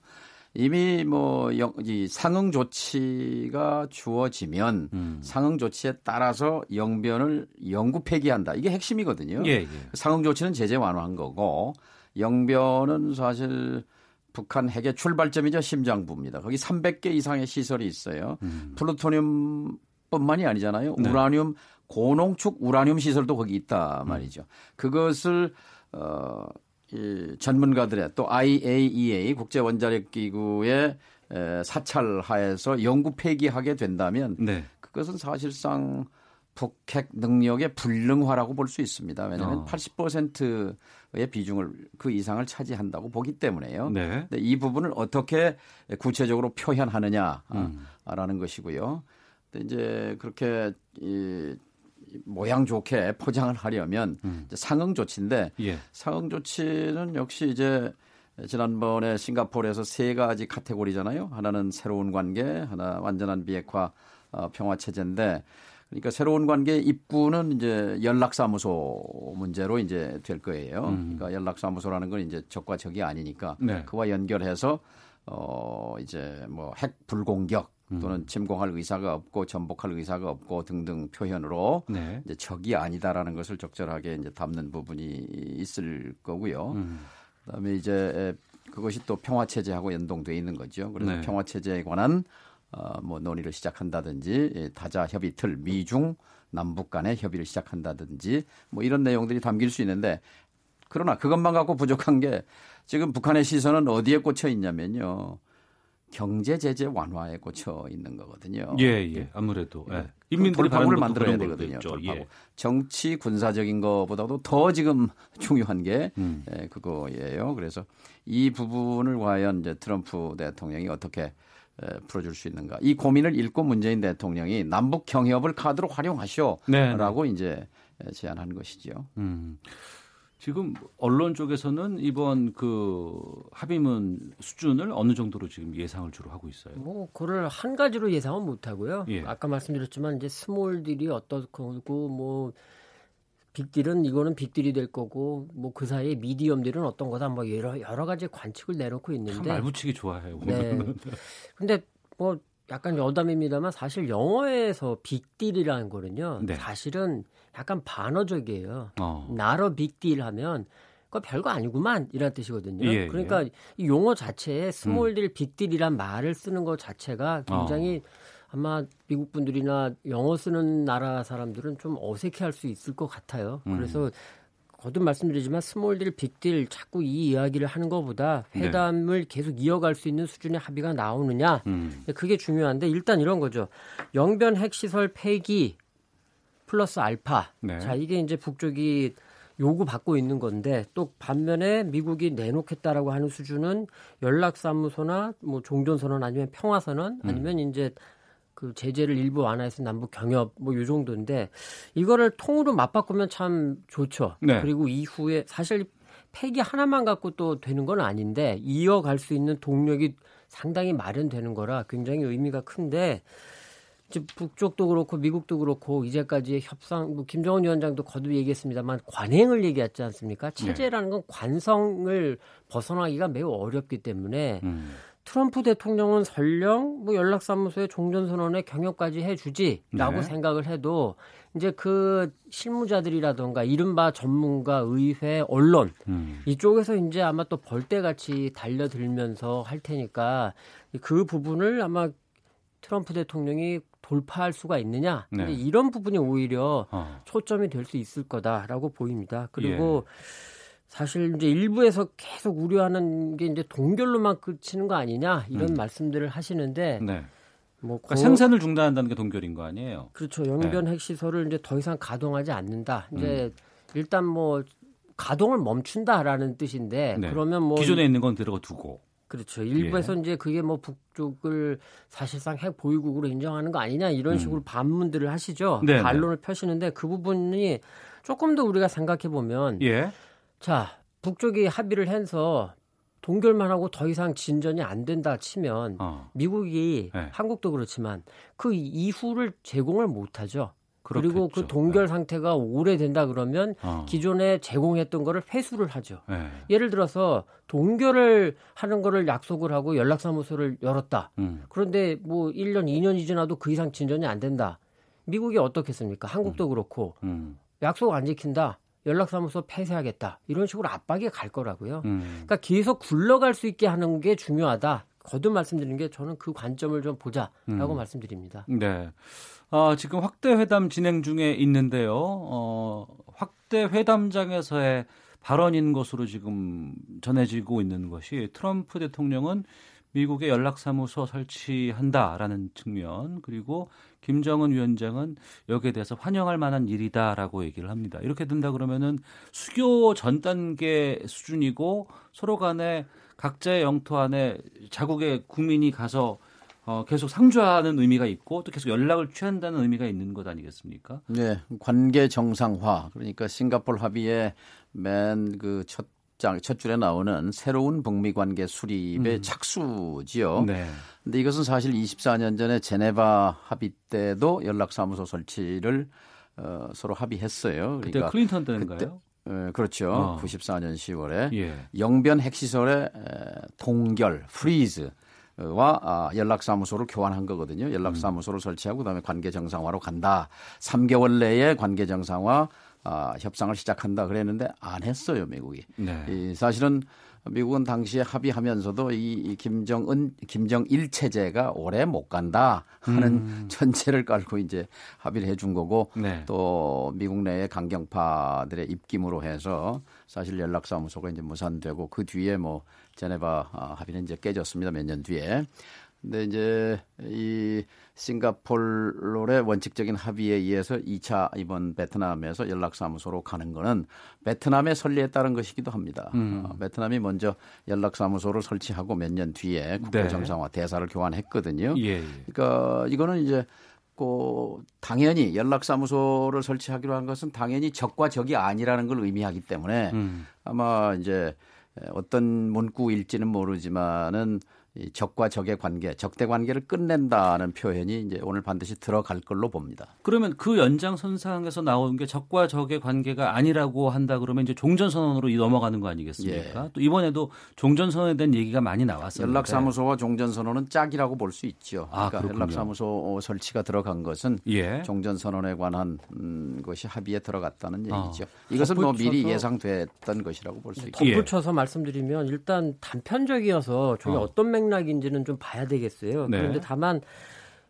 이미 뭐 영, 이 상응 조치가 주어지면 음. 상응 조치에 따라서 영변을 영구 폐기한다. 이게 핵심이거든요. 예, 예. 상응 조치는 제재 완화한 거고 영변은 사실 북한 핵의 출발점이죠 심장부입니다. 거기 300개 이상의 시설이 있어요. 음. 플루토늄 뿐만이 아니잖아요. 네. 우라늄 고농축 우라늄 시설도 거기 있다 말이죠. 음. 그것을 어, 이 전문가들의 또 IAEA 국제 원자력 기구의 사찰하에서 영구 폐기하게 된다면 네. 그것은 사실상 북핵 능력의 불능화라고 볼 수 있습니다. 왜냐하면 어. 80%의 비중을 그 이상을 차지한다고 보기 때문에요. 네. 근데 이 부분을 어떻게 구체적으로 표현하느냐라는 음. 것이고요. 근데 이제 그렇게 이 모양 좋게 포장을 하려면 음. 상응 조치인데 예. 상응 조치는 역시 이제 지난번에 싱가포르에서 세 가지 카테고리잖아요. 하나는 새로운 관계, 하나 완전한 비핵화 어, 평화 체제인데 그러니까 새로운 관계 입구는 이제 연락사무소 문제로 이제 될 거예요. 음. 그러니까 연락사무소라는 건 이제 적과 적이 아니니까 네. 그와 연결해서 어 이제 뭐 핵 불공격 음. 또는 침공할 의사가 없고 전복할 의사가 없고 등등 표현으로 네. 이제 적이 아니다라는 것을 적절하게 이제 담는 부분이 있을 거고요. 음. 그다음에 이제 그것이 또 평화 체제하고 연동돼 있는 거죠. 그래서 네. 평화 체제에 관한 어, 뭐 논의를 시작한다든지 다자 협의 틀 미중 남북 간의 협의를 시작한다든지 뭐 이런 내용들이 담길 수 있는데 그러나 그것만 갖고 부족한 게 지금 북한의 시선은 어디에 꽂혀 있냐면요. 경제 제재 완화에 꽂혀 있는 거거든요. 예, 예. 아무래도 예. 인민들이 돌파구를 만들어야 되거든요. 예. 정치 군사적인 것보다도 더 지금 중요한 게 음. 예, 그거예요. 그래서 이 부분을 과연 이제 트럼프 대통령이 어떻게 에, 풀어줄 수 있는가. 이 고민을 읽고 문재인 대통령이 남북 경협을 카드로 활용하시오라고 네, 네. 이제 제안한 것이죠. 음. 지금 언론 쪽에서는 이번 그 합의문 수준을 어느 정도로 지금 예상을 주로 하고 있어요? 뭐 그걸 한 가지로 예상은 못 하고요. 예. 아까 말씀드렸지만 이제 스몰딜이 어떻고 뭐 빅딜은 이거는 빅딜이 될 거고 뭐 그 사이에 medium deal은 어떤 거다 뭐 여러 여러 가지 관측을 내놓고 있는데 말 붙이기 좋아해요. 네. 근데 뭐 약간 여담입니다만 사실 영어에서 big deal이라는 거는요. 네. 사실은 약간 반어적이에요. 어. not a big deal 하면 그거 별거 아니구만 이런 뜻이거든요. 예, 그러니까 예. 이 용어 자체에 small deal 음. 빅딜이란 말을 쓰는 것 자체가 굉장히 어. 아마 미국 분들이나 영어 쓰는 나라 사람들은 좀 어색해할 수 있을 것 같아요. 음. 그래서 거듭 말씀드리지만 small deal, 빅딜 자꾸 이 이야기를 하는 것보다 네. 회담을 네. 계속 이어갈 수 있는 수준의 합의가 나오느냐 음. 그게 중요한데 일단 이런 거죠. 영변 핵시설 폐기 플러스 알파. 네. 자 이게 이제 북쪽이 요구 받고 있는 건데 또 반면에 미국이 내놓겠다라고 하는 수준은 연락사무소나 뭐 종전선언 아니면 평화선언 아니면 음. 이제 그 제재를 일부 완화해서 남북 경협 뭐 요 정도인데 이거를 통으로 맞바꾸면 참 좋죠. 네. 그리고 이후에 사실 폐기 하나만 갖고 또 되는 건 아닌데 이어갈 수 있는 동력이 상당히 마련되는 거라 굉장히 의미가 큰데 이제 북쪽도 그렇고 미국도 그렇고 이제까지의 협상 뭐 김정은 위원장도 거듭 얘기했습니다만 관행을 얘기했지 않습니까? 체제라는 건 관성을 벗어나기가 매우 어렵기 때문에 음. 트럼프 대통령은 설령 뭐 연락사무소에 종전선언에 경협까지 해주지라고 네. 생각을 해도 이제 그 실무자들이라던가 이른바 전문가, 의회, 언론 음. 이쪽에서 이제 아마 또 벌떼같이 달려들면서 할 테니까 그 부분을 아마 트럼프 대통령이 돌파할 수가 있느냐 네. 이런 부분이 오히려 어. 초점이 될 수 있을 거다라고 보입니다. 그리고 예. 사실 이제 일부에서 계속 우려하는 게 이제 동결로만 그치는 거 아니냐 이런 음. 말씀들을 하시는데 네. 뭐 그러니까 고... 생산을 중단한다는 게 동결인 거 아니에요? 그렇죠. 영변 네. 핵시설을 이제 더 이상 가동하지 않는다. 이제 음. 일단 뭐 가동을 멈춘다라는 뜻인데 네. 그러면 뭐 기존에 있는 건 들어가 두고 그렇죠. 일부에서 예. 이제 그게 뭐 북쪽을 사실상 핵 보유국으로 인정하는 거 아니냐 이런 음. 식으로 반문들을 하시죠. 네네. 반론을 펴시는데 그 부분이 조금 더 우리가 생각해 보면 예. 자, 북쪽이 합의를 해서 동결만 하고 더 이상 진전이 안 된다 치면 어. 미국이 네. 한국도 그렇지만 그 이후를 제공을 못 하죠. 그리고 그 동결 네. 상태가 오래된다 그러면 어. 기존에 제공했던 거를 회수를 하죠. 네. 예를 들어서 동결을 하는 거를 약속을 하고 연락사무소를 열었다. 음. 그런데 뭐 1년, 2년이 지나도 그 이상 진전이 안 된다. 미국이 어떻겠습니까? 한국도 음. 그렇고 음. 약속 안 지킨다. 연락사무소 폐쇄하겠다 이런 식으로 압박이 갈 거라고요. 음. 그러니까 계속 굴러갈 수 있게 하는 게 중요하다. 거듭 말씀드리는 게 저는 그 관점을 좀 보자라고 음. 말씀드립니다. 네. 어, 지금 확대 회담 진행 중에 있는데요. 어, 확대 회담장에서의 발언인 것으로 지금 전해지고 있는 것이 트럼프 대통령은 미국의 연락사무소 설치한다라는 측면 그리고 김정은 위원장은 여기에 대해서 환영할 만한 일이다라고 얘기를 합니다. 이렇게 된다 그러면은 수교 전 단계 수준이고 서로 간에 각자의 영토 안에 자국의 국민이 가서 어, 계속 상주하는 의미가 있고 또 계속 연락을 취한다는 의미가 있는 것 아니겠습니까? 네, 관계 정상화 그러니까 싱가폴 합의의 맨 그 첫 장, 첫 줄에 나오는 새로운 북미 관계 수립의 음. 착수지요. 네. 근데 이것은 사실 24년 전에 제네바 합의 때도 연락사무소 설치를 어, 서로 합의했어요. 그러니까 그때 클린턴 때인가요? 에, 그렇죠. 어. 94년 10월에 예. 영변 핵시설의 에, 동결, freeze 와 아, 연락사무소를 교환한 거거든요. 연락사무소를 음. 설치하고 그다음에 관계 정상화로 간다. 3개월 내에 관계 정상화 아, 협상을 시작한다 그랬는데 안 했어요 미국이. 네. 이, 사실은 미국은 당시에 합의하면서도 이, 이 김정은 김정일 체제가 오래 못 간다 하는 음. 전체를 깔고 이제 합의를 해준 거고 네. 또 미국 내의 강경파들의 입김으로 해서 사실 연락사무소가 이제 무산되고 그 뒤에 뭐 제네바 아, 합의는 이제 깨졌습니다 몇 년 뒤에. 근데 이제 이 싱가폴의 원칙적인 합의에 의해서 2차 이번 베트남에서 연락사무소로 가는 거는 베트남의 선리에 따른 것이기도 합니다. 음. 어, 베트남이 먼저 연락사무소를 설치하고 몇 년 뒤에 국교정상화 네. 대사를 교환했거든요. 예, 예. 그러니까 이거는 이제 그 당연히 연락사무소를 설치하기로 한 것은 당연히 적과 적이 아니라는 걸 의미하기 때문에 음. 아마 이제 어떤 문구일지는 모르지만은 이 적과 적의 관계, 적대 관계를 끝낸다는 표현이 이제 오늘 반드시 들어갈 걸로 봅니다. 그러면 그 연장선상에서 나온 게 적과 적의 관계가 아니라고 한다 그러면 이제 종전선언으로 넘어가는 거 아니겠습니까? 예. 또 이번에도 종전선언에 대한 얘기가 많이 나왔습니다. 연락사무소와 종전선언은 짝이라고 볼 수 있죠. 아, 그러니까. 연락사무소 설치가 들어간 것은 예. 종전선언에 관한 음, 것이 합의에 들어갔다는 얘기죠. 어. 이것은 뭐 미리 예상됐던 것이라고 볼 수 있고. 덧붙여서 말씀드리면 일단 단편적이어서 저게 어. 어. 떤 맥 락인지는 좀 봐야 되겠어요. 네. 그런데 다만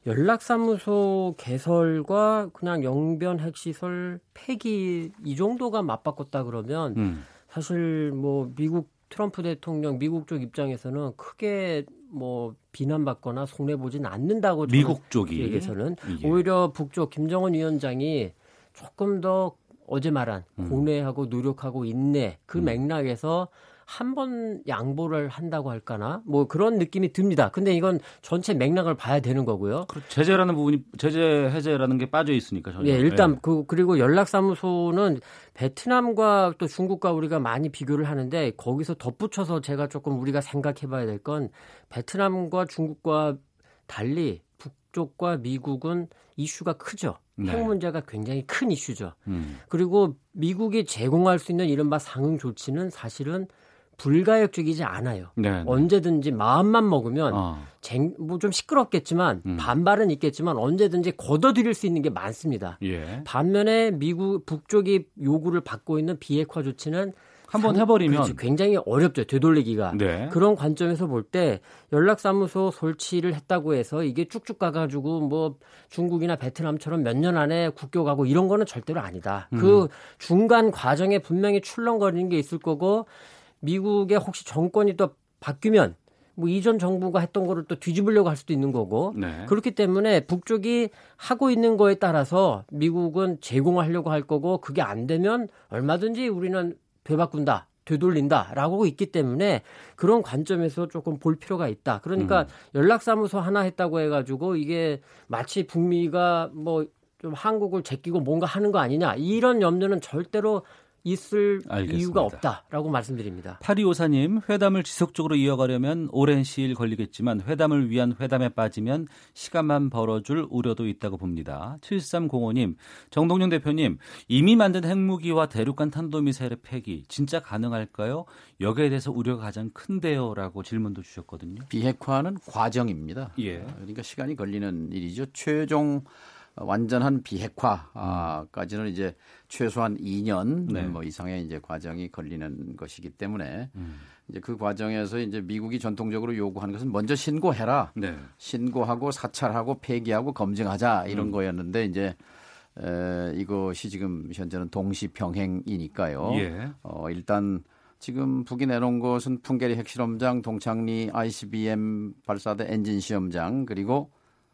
연락사무소 개설과 그냥 영변 핵시설 폐기 이 정도가 맞바꿨다 그러면 음. 사실 뭐 미국 트럼프 대통령 미국 쪽 입장에서는 크게 뭐 비난받거나 손해 보진 않는다고 미국 쪽이. 얘기해서는 예. 오히려 북쪽 김정은 위원장이 조금 더 어제 말한 음. 고뇌하고 노력하고 인내 그 음. 맥락에서 한 번 양보를 한다고 할까나 뭐 그런 느낌이 듭니다. 근데 이건 전체 맥락을 봐야 되는 거고요. 제재라는 부분이 제재 해제라는 게 빠져 있으니까 전혀. 예, 일단 그 그리고 연락사무소는 베트남과 또 중국과 우리가 많이 비교를 하는데 거기서 덧붙여서 제가 조금 우리가 생각해봐야 될 건 베트남과 중국과 달리 북쪽과 미국은 이슈가 크죠. 네. 핵 문제가 굉장히 큰 이슈죠. 음. 그리고 미국이 제공할 수 있는 이른바 상응 조치는 사실은 불가역적이지 않아요. 네. 언제든지 마음만 먹으면 어. 뭐좀 시끄럽겠지만 음. 반발은 있겠지만 언제든지 걷어들일 수 있는 게 많습니다. 예. 반면에 미국 북쪽이 요구를 받고 있는 비핵화 조치는 한번 상- 해버리면 그렇지, 굉장히 어렵죠 되돌리기가 네. 그런 관점에서 볼 때 연락사무소 설치를 했다고 해서 이게 쭉쭉 가가지고 뭐 중국이나 베트남처럼 몇 년 안에 국교 가고 이런 거는 절대로 아니다. 음. 그 중간 과정에 분명히 출렁거리는 게 있을 거고 미국의 혹시 정권이 또 바뀌면 뭐 이전 정부가 했던 거를 또 뒤집으려고 할 수도 있는 거고 네. 그렇기 때문에 북쪽이 하고 있는 거에 따라서 미국은 제공하려고 할 거고 그게 안 되면 얼마든지 우리는 되바꾼다. 되돌린다라고 있기 때문에 그런 관점에서 조금 볼 필요가 있다. 그러니까 연락사무소 하나 했다고 해가지고 이게 마치 북미가 뭐 좀 한국을 제끼고 뭔가 하는 거 아니냐 이런 염려는 절대로 있을 알겠습니다. 이유가 없다라고 말씀드립니다. 파리오사님 회담을 지속적으로 이어가려면 오랜 시일 걸리겠지만 회담을 위한 회담에 빠지면 시간만 벌어줄 우려도 있다고 봅니다. 7305님 정동영 대표님 이미 만든 핵무기와 대륙간 탄도미사일의 폐기 진짜 가능할까요? 여기에 대해서 우려가 가장 큰데요라고 질문도 주셨거든요. 비핵화는 과정입니다. 예. 그러니까 시간이 걸리는 일이죠. 최종 완전한 비핵화까지는 이제 최소한 2년 네. 뭐 이상의 이제 과정이 걸리는 것이기 때문에 음. 이제 그 과정에서 이제 미국이 전통적으로 요구하는 것은 먼저 신고해라. 네. 신고하고 사찰하고 폐기하고 검증하자 이런 음. 거였는데 이제 에, 이것이 지금 현재는 동시평행이니까요. 예. 어, 일단 지금 북이 내놓은 것은 풍계리 핵실험장, 동창리 ICBM 발사대 엔진 시험장 그리고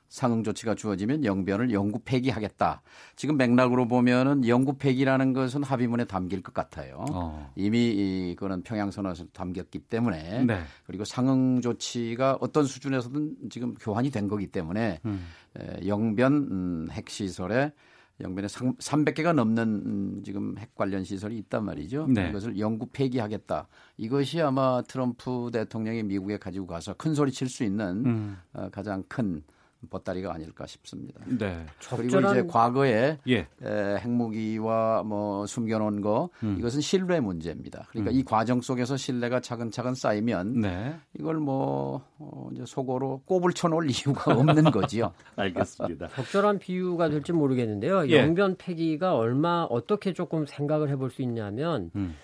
상응 조치가 주어지면 영변을 영구 폐기하겠다. 지금 맥락으로 보면은 영구 폐기라는 것은 합의문에 담길 것 같아요. 어. 이미 이, 그는 평양선언에서 담겼기 때문에 네. 그리고 상응 조치가 어떤 수준에서든 지금 교환이 된 거기 때문에 음. 에, 영변 음, 핵시설에 영변에 300개가 넘는 음, 지금 핵 관련 시설이 있단 말이죠. 네. 이것을 영구 폐기하겠다. 이것이 아마 트럼프 대통령이 미국에 가지고 가서 큰 소리 칠 수 있는 음. 어, 가장 큰 보따리가 아닐까 싶습니다. 네. 그리고 이제 과거에 예. 에, 핵무기와 뭐 숨겨놓은 거 음. 이것은 신뢰 문제입니다. 그러니까 음. 이 과정 속에서 신뢰가 차근차근 쌓이면 네. 이걸 뭐 어, 이제 속으로 꼽을 쳐놓을 이유가 없는 거지요. 알겠습니다. 적절한 비유가 될지 모르겠는데요. 예. 영변 폐기가 얼마 어떻게 조금 생각을 해볼 수 있냐면 음.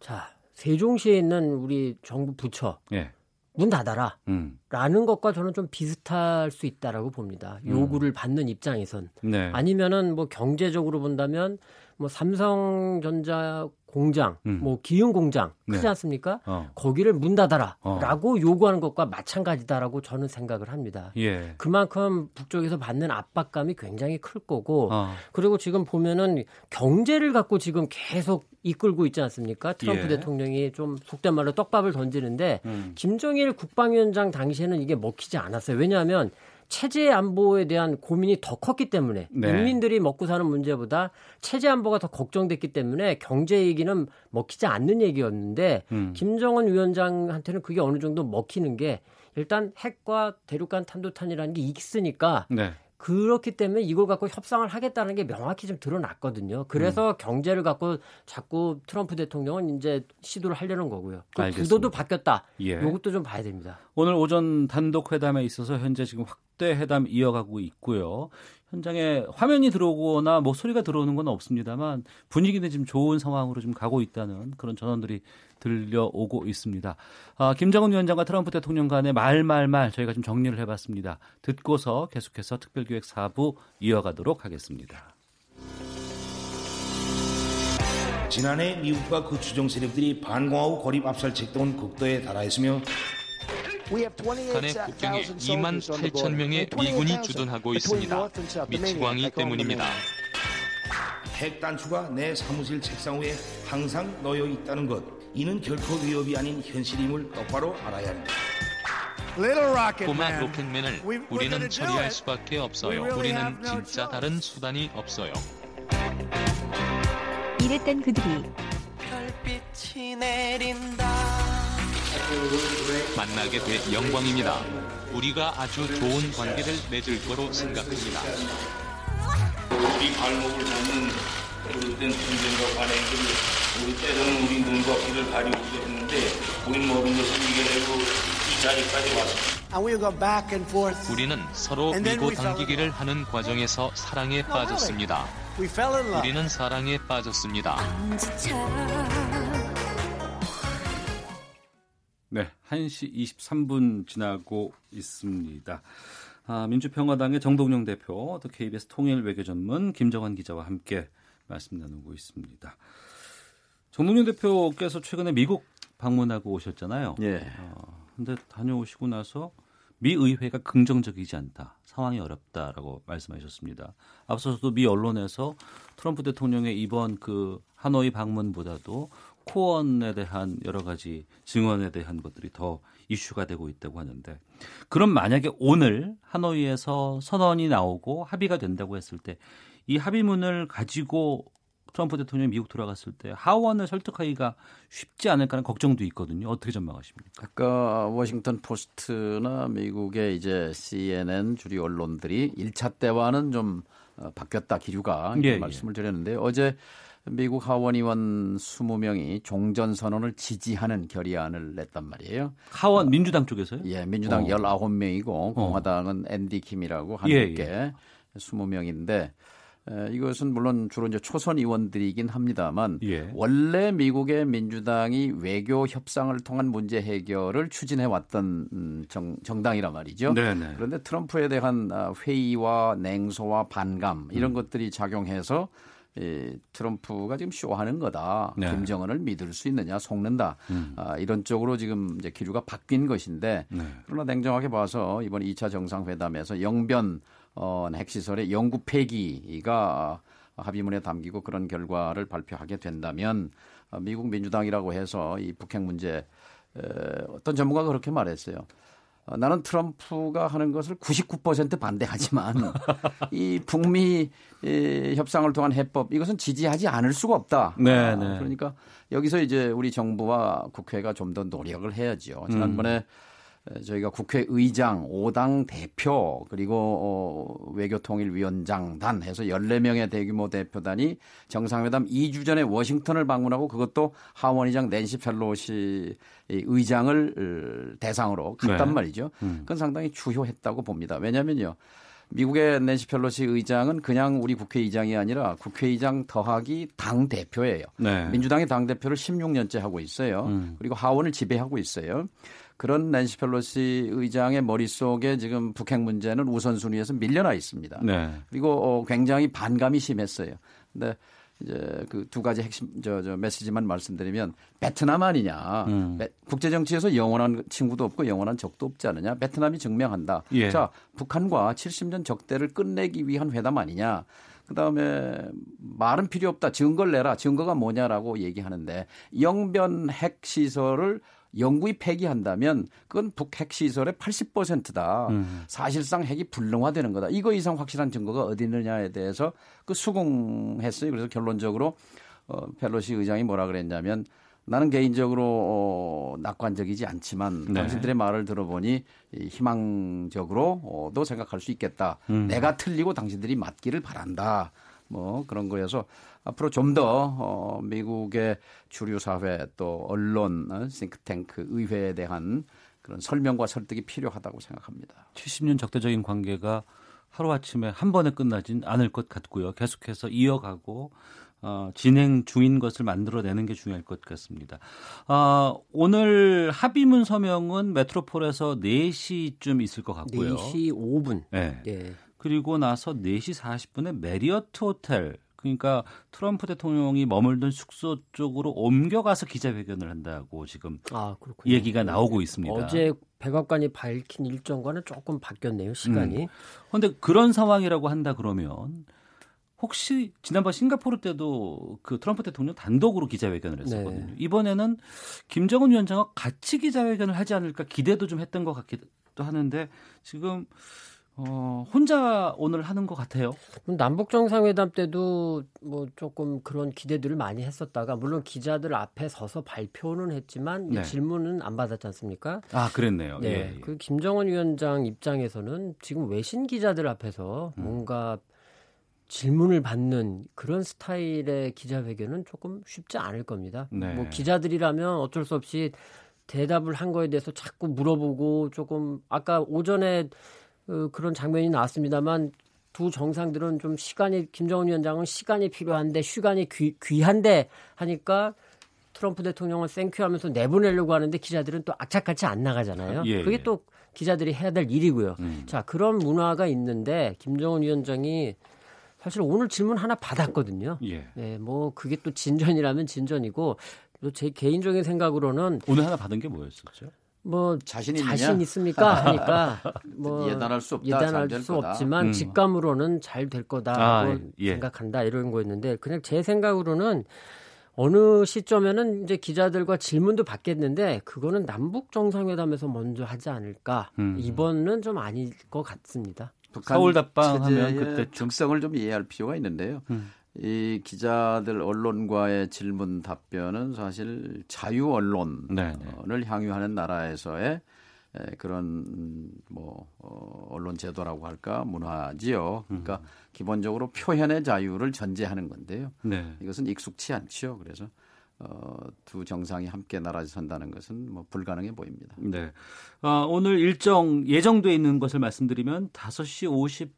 자 세종시에 있는 우리 정부 부처 예. 문 닫아라. 음. 라는 것과 저는 좀 비슷할 수 있다라고 봅니다. 요구를 받는 입장에선. 네. 아니면은 뭐 경제적으로 본다면 뭐 삼성전자 공장, 음. 뭐 기흥 공장 크지 네. 않습니까? 어. 거기를 문 닫아라라고 어. 요구하는 것과 마찬가지다라고 저는 생각을 합니다. 예. 그만큼 북쪽에서 받는 압박감이 굉장히 클 거고 어. 그리고 지금 보면은 경제를 갖고 지금 계속 이끌고 있지 않습니까? 트럼프 예. 대통령이 좀 속된 말로 떡밥을 던지는데 음. 김정일 국방위원장 당시에는 이게 먹히지 않았어요. 왜냐하면 체제 안보에 대한 고민이 더 컸기 때문에 네. 인민들이 먹고 사는 문제보다 체제 안보가 더 걱정됐기 때문에 경제 얘기는 먹히지 않는 얘기였는데 음. 김정은 위원장한테는 그게 어느 정도 먹히는 게 일단 핵과 대륙간 탄도탄이라는 게 있으니까 네. 그렇기 때문에 이걸 갖고 협상을 하겠다는 게 명확히 좀 드러났거든요. 그래서 음. 경제를 갖고 자꾸 트럼프 대통령은 이제 시도를 하려는 거고요. 그 구도도 바뀌었다. 예. 이것도 좀 봐야 됩니다. 오늘 오전 단독 회담에 있어서 현재 지금 확 대 회담 이어가고 있고요. 현장에 화면이 들어오거나 목소리가 들어오는 건 없습니다만 분위기는 지금 좋은 상황으로 좀 가고 있다는 그런 전원들이 들려오고 있습니다. 아, 김정은 위원장과 트럼프 대통령 간의 말말말 저희가 좀 정리를 해봤습니다. 듣고서 계속해서 특별기획 4부 이어가도록 하겠습니다. 지난해 미국과 그 추종 세력들이 반공하고 고립 압살 책동은 극도에 달하였으며 간의 국경에 2만 8천 명의 미군이 주둔하고 있습니다. 미치광이 때문입니다. 핵 단추가 내 사무실 책상 위에 항상 놓여 있다는 것. 이는 결코 위협이 아닌 현실임을 똑바로 알아야 합니다. 꼬마 로켓맨을 우리는 처리할 수밖에 없어요. 우리는 진짜 다른 수단이 없어요. 이랬던 그들이 별빛이 내린다. 만나게 돼 영광입니다. 우리가 아주 좋은 관계를 맺을 거로 생각합니다. 우리 발목을 잡는 그릇된 전쟁과 관행들 우리 때로는 우리 눈과 귀를 가리고 있었는데 우리 모든 것을 이겨내고 이 자리까지 왔습니다. 우리는 서로 밀고 당기기를 하는 과정에서 사랑에 빠졌습니다. 우리는 사랑에 빠졌습니다. 1시 23분 지나고 있습니다. 아, 민주평화당의 정동영 대표, 또 KBS 통일 외교 전문 김정환 기자와 함께 말씀 나누고 있습니다. 정동영 대표께서 최근에 미국 방문하고 오셨잖아요. 예. 어, 근데 다녀오시고 나서 미 의회가 긍정적이지 않다. 상황이 어렵다라고 말씀하셨습니다. 앞서서도 미 언론에서 트럼프 대통령의 이번 그 하노이 방문보다도 코언에 대한 여러 가지 증언에 대한 것들이 더 이슈가 되고 있다고 하는데 그럼 만약에 오늘 하노이에서 선언이 나오고 합의가 된다고 했을 때 이 합의문을 가지고 트럼프 대통령이 미국 돌아갔을 때 하원을 설득하기가 쉽지 않을까라는 걱정도 있거든요. 어떻게 전망하십니까? 아까 워싱턴 포스트나 미국의 이제 CNN 주류 언론들이 1차 때와는 좀 어, 바뀌었다 기류가 예, 말씀을 예. 드렸는데 어제 미국 하원 의원 20명이 종전 선언을 지지하는 결의안을 냈단 말이에요. 하원 민주당 쪽에서요? 예, 민주당 어. 19명이고 공화당은 앤디 킴이라고 한국계 예, 예. 20명인데 에, 이것은 물론 주로 이제 초선 의원들이긴 합니다만 예. 원래 미국의 민주당이 외교 협상을 통한 문제 해결을 추진해 왔던 음, 정, 정당이란 말이죠. 네네. 그런데 트럼프에 대한 아, 회의와 냉소와 반감 이런 음. 것들이 작용해서 이 트럼프가 지금 쇼하는 거다. 네. 김정은을 믿을 수 있느냐, 속는다. 음. 아, 이런 쪽으로 지금 이제 기류가 바뀐 것인데 네. 그러나 냉정하게 봐서 이번 2차 정상회담에서 영변 어, 핵시설의 영구 폐기가 합의문에 담기고 그런 결과를 발표하게 된다면 어, 미국 민주당이라고 해서 이 북핵 문제 에, 어떤 전문가가 그렇게 말했어요. 어, 나는 트럼프가 하는 것을 99% 반대하지만 이 북미 이 협상을 통한 해법 이것은 지지하지 않을 수가 없다. 네, 아, 네. 그러니까 여기서 이제 우리 정부와 국회가 좀 더 노력을 해야죠. 지난번에 음. 저희가 국회의장, 5당 대표 그리고 어, 외교통일위원장단 해서 14명의 대규모 대표단이 정상회담 2주 전에 워싱턴을 방문하고 그것도 하원의장 낸시 펠로시 의장을 대상으로 갔단 네. 말이죠. 음. 그건 상당히 주효했다고 봅니다. 왜냐면요. 미국의 낸시 펠로시 의장은 그냥 우리 국회의장이 아니라 국회의장 더하기 당 대표예요. 네. 민주당의 당 대표를 16년째 하고 있어요. 음. 그리고 하원을 지배하고 있어요. 그런 낸시 펠로시 의장의 머릿속에 지금 북핵 문제는 우선순위에서 밀려나 있습니다. 네. 그리고 어, 굉장히 반감이 심했어요. 근데 이제 그 두 가지 핵심 저, 저 메시지만 말씀드리면 베트남 아니냐. 음. 국제 정치에서 영원한 친구도 없고 영원한 적도 없지 않느냐. 베트남이 증명한다. 예. 자, 북한과 70년 적대를 끝내기 위한 회담 아니냐. 그다음에 말은 필요 없다. 증거를 내라. 증거가 뭐냐라고 얘기하는데 영변 핵 시설을 영구히 폐기한다면 그건 북핵 시설의 80%다. 음. 사실상 핵이 불능화되는 거다. 이거 이상 확실한 증거가 어디 있느냐에 대해서 그 수긍했어요. 그래서 결론적으로 어, 펠로시 의장이 뭐라 그랬냐면 나는 개인적으로 어, 낙관적이지 않지만 네. 당신들의 말을 들어보니 희망적으로도 생각할 수 있겠다. 음. 내가 틀리고 당신들이 맞기를 바란다. 뭐 그런 거여서 앞으로 좀더 어, 미국의 주류 사회 또 언론, 어, 싱크탱크, 의회에 대한 그런 설명과 설득이 필요하다고 생각합니다. 70년 적대적인 관계가 하루아침에 한 번에 끝나진 않을 것 같고요. 계속해서 이어가고 어, 진행 중인 것을 만들어내는 게 중요할 것 같습니다. 어, 오늘 합의문 서명은 메트로폴에서 4시쯤 있을 것 같고요. 4시 5분. 네. 네. 그리고 나서 4시 40분에 메리어트 호텔 그러니까 트럼프 대통령이 머물던 숙소 쪽으로 옮겨가서 기자회견을 한다고 지금 아, 얘기가 나오고 있습니다. 어제 백악관이 밝힌 일정과는 조금 바뀌었네요 시간이. 그런데 음. 그런 상황이라고 한다 그러면 혹시 지난번 싱가포르 때도 그 트럼프 대통령 단독으로 기자회견을 했었거든요. 네. 이번에는 김정은 위원장과 같이 기자회견을 하지 않을까 기대도 좀 했던 것 같기도 하는데 지금 어, 혼자 오늘 하는 것 같아요. 남북 정상회담 때도 뭐 조금 그런 기대들을 많이 했었다가 물론 기자들 앞에 서서 발표는 했지만 네. 질문은 안 받았지 않습니까? 아, 그랬네요. 네. 예, 예. 그 김정은 위원장 입장에서는 지금 외신 기자들 앞에서 음. 뭔가 질문을 받는 그런 스타일의 기자회견은 조금 쉽지 않을 겁니다. 네. 뭐 기자들이라면 어쩔 수 없이 대답을 한 거에 대해서 자꾸 물어보고 조금 아까 오전에 어, 그런 장면이 나왔습니다만 두 정상들은 좀 시간이 김정은 위원장은 시간이 필요한데 시간이 귀, 귀한데 하니까 트럼프 대통령은 땡큐하면서 내보내려고 하는데 기자들은 또 악착같이 안 나가잖아요. 예, 그게 예. 또 기자들이 해야 될 일이고요. 음. 자 그런 문화가 있는데 김정은 위원장이 사실 오늘 질문 하나 받았거든요. 예. 네, 뭐 그게 또 진전이라면 진전이고 제 개인적인 생각으로는 오늘 하나 받은 게 뭐였었죠? 뭐 자신, 자신 있습니까 하니까 뭐 예단할 수 없다 예단할 수 거다. 없지만 음. 직감으로는 잘 될 거다고 아, 예. 생각한다 이런 거였는데 그냥 제 생각으로는 어느 시점에는 이제 기자들과 질문도 받겠는데 그거는 남북 정상회담에서 먼저 하지 않을까 음. 이번은 좀 아닐 것 같습니다. 서울 답방하면 그때 특성을 좀 이해할 필요가 있는데요. 음. 이 기자들 언론과의 질문 답변은 사실 자유 언론을 네, 네. 향유하는 나라에서의 그런 뭐 어, 언론 제도라고 할까 문화지요. 그러니까 음. 기본적으로 표현의 자유를 전제하는 건데요. 네. 이것은 익숙치 않죠. 그래서 어, 두 정상이 함께 나란히 선다는 것은 뭐 불가능해 보입니다. 네. 어, 오늘 일정 예정돼 있는 것을 말씀드리면 5시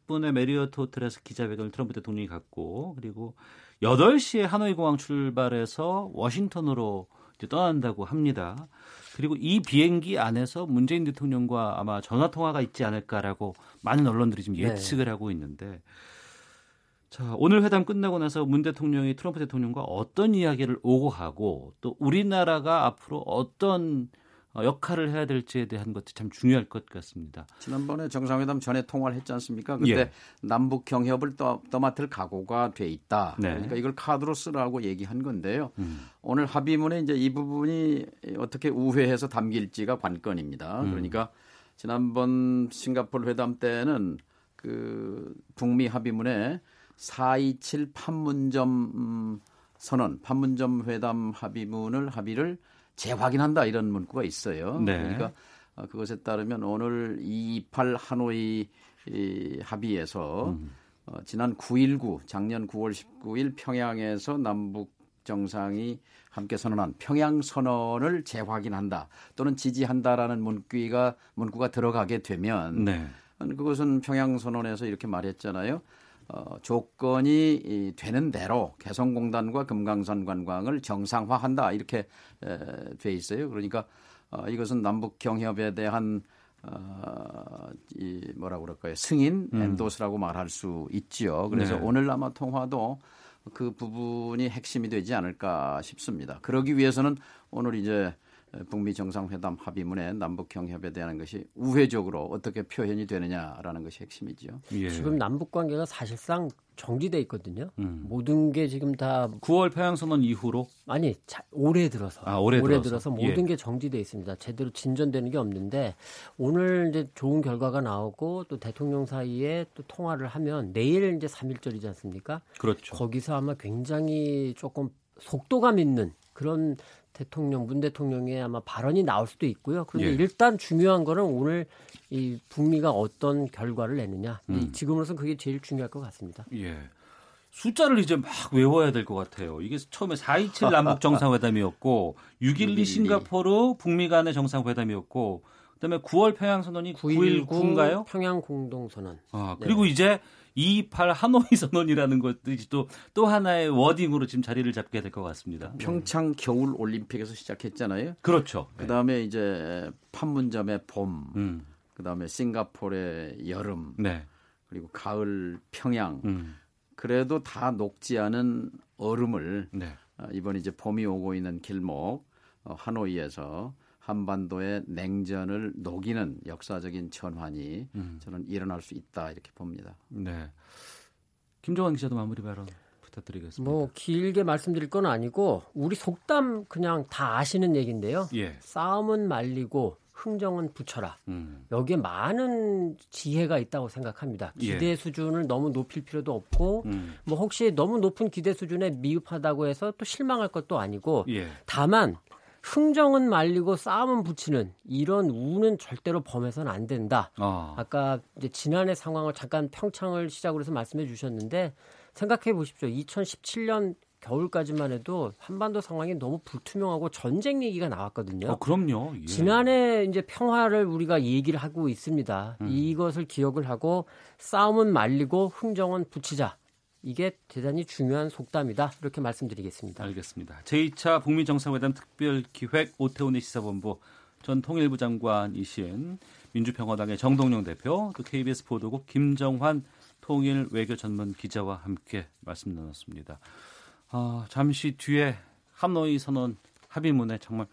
50분에 메리어트 호텔에서 기자회견을 트럼프 대통령이 갖고 그리고 8시에 하노이 공항 출발해서 워싱턴으로 이제 떠난다고 합니다. 그리고 이 비행기 안에서 문재인 대통령과 아마 전화 통화가 있지 않을까라고 많은 언론들이 지금 네. 예측을 네. 하고 있는데 자, 오늘 회담 끝나고 나서 문 대통령이 트럼프 대통령과 어떤 이야기를 오고 가고 또 우리나라가 앞으로 어떤 어, 역할을 해야 될지에 대한 것도 참 중요할 것 같습니다. 지난번에 정상회담 전에 통화를 했지 않습니까? 그때 예. 남북 경협을 떠, 떠맡을 각오가 돼 있다. 네. 그러니까 이걸 카드로 쓰라고 얘기한 건데요. 음. 오늘 합의문에 이제 이 부분이 어떻게 우회해서 담길지가 관건입니다. 음. 그러니까 지난번 싱가포르 회담 때는 그 북미 합의문에 427 판문점 선언, 판문점 회담 합의문을 합의를 재확인한다 이런 문구가 있어요. 네. 그러니까 어, 그것에 따르면 오늘 228 하노이 합의에서 음. 어, 지난 9.19 작년 9월 19일 평양에서 남북 정상이 함께 선언한 평양 선언을 재확인한다 또는 지지한다라는 문구가 문구가 들어가게 되면 네. 그것은 평양 선언에서 이렇게 말했잖아요. 어, 조건이 이, 되는 대로 개성공단과 금강산 관광을 정상화한다 이렇게 에, 돼 있어요. 그러니까 어, 이것은 남북 경협에 대한 어, 이 뭐라 그럴까요 승인 음. 엔도스라고 말할 수 있지요. 그래서 네. 오늘 아마 통화도 그 부분이 핵심이 되지 않을까 싶습니다. 그러기 위해서는 오늘 이제 북미 정상회담 합의문에 남북 경협에 대한 것이 우회적으로 어떻게 표현이 되느냐라는 것이 핵심이죠. 예. 지금 남북 관계가 사실상 정지돼 있거든요. 음. 모든 게 지금 다 9월 평양 선언 이후로 아니 자, 올해 들어서 아, 올해, 올해 들어서, 들어서 모든 예. 게 정지돼 있습니다. 제대로 진전되는 게 없는데 오늘 이제 좋은 결과가 나오고 또 대통령 사이에 또 통화를 하면 내일 이제 3일절이지 않습니까? 그렇죠. 거기서 아마 굉장히 조금 속도감 있는 그런 대통령 문 대통령의 아마 발언이 나올 수도 있고요. 그런데 예. 일단 중요한 거는 오늘 이 북미가 어떤 결과를 내느냐. 음. 지금으로선 그게 제일 중요할 것 같습니다. 예. 숫자를 이제 막 외워야 될 것 같아요. 이게 처음에 4.27 남북 정상회담이었고 6.12 싱가포르 북미 간의 정상회담이었고 그다음에 9월 평양 선언이 9.19인가요? 평양 공동 선언. 아, 그리고 네. 이제 2.28 하노이 선언이라는 것들이 또, 또 하나의 워딩으로 지금 자리를 잡게 될 것 같습니다. 평창 겨울 올림픽에서 시작했잖아요. 그렇죠. 그 다음에 이제 판문점의 봄, 음. 그 다음에 싱가포르의 여름, 네. 그리고 가을 평양. 음. 그래도 다 녹지 않은 얼음을 네. 어, 이번 이제 봄이 오고 있는 길목 어, 하노이에서 한반도의 냉전을 녹이는 역사적인 전환이 음. 저는 일어날 수 있다 이렇게 봅니다. 네. 김정환 기자도 마무리 발언 부탁드리겠습니다. 뭐 길게 말씀드릴 건 아니고 우리 속담 그냥 다 아시는 얘기인데요. 예. 싸움은 말리고 흥정은 붙여라. 음. 여기에 많은 지혜가 있다고 생각합니다. 예. 기대 예. 수준을 너무 높일 필요도 없고, 음. 뭐 혹시 너무 높은 기대 수준에 미흡하다고 해서 또 실망할 것도 아니고, 예. 다만 흥정은 말리고 싸움은 붙이는 이런 우는 절대로 범해서는 안 된다. 어. 아까 이제 지난해 상황을 잠깐 평창을 시작으로 해서 말씀해 주셨는데 생각해 보십시오. 2017년 겨울까지만 해도 한반도 상황이 너무 불투명하고 전쟁 얘기가 나왔거든요. 어, 그럼요. 예. 지난해 이제 평화를 우리가 얘기를 하고 있습니다. 음. 이것을 기억을 하고 싸움은 말리고 흥정은 붙이자. 이게 대단히 중요한 속담이다. 이렇게 말씀드리겠습니다. 알겠습니다. 제2차 북미 정상회담 특별 기획 오태훈의 시사본부 전 통일부 장관이신 민주평화당의 정동영 대표 또 KBS 보도국 김정환 통일 외교 전문 기자와 함께 말씀 나눴습니다. 아, 잠시 뒤에 하노이 선언 합의문에 정말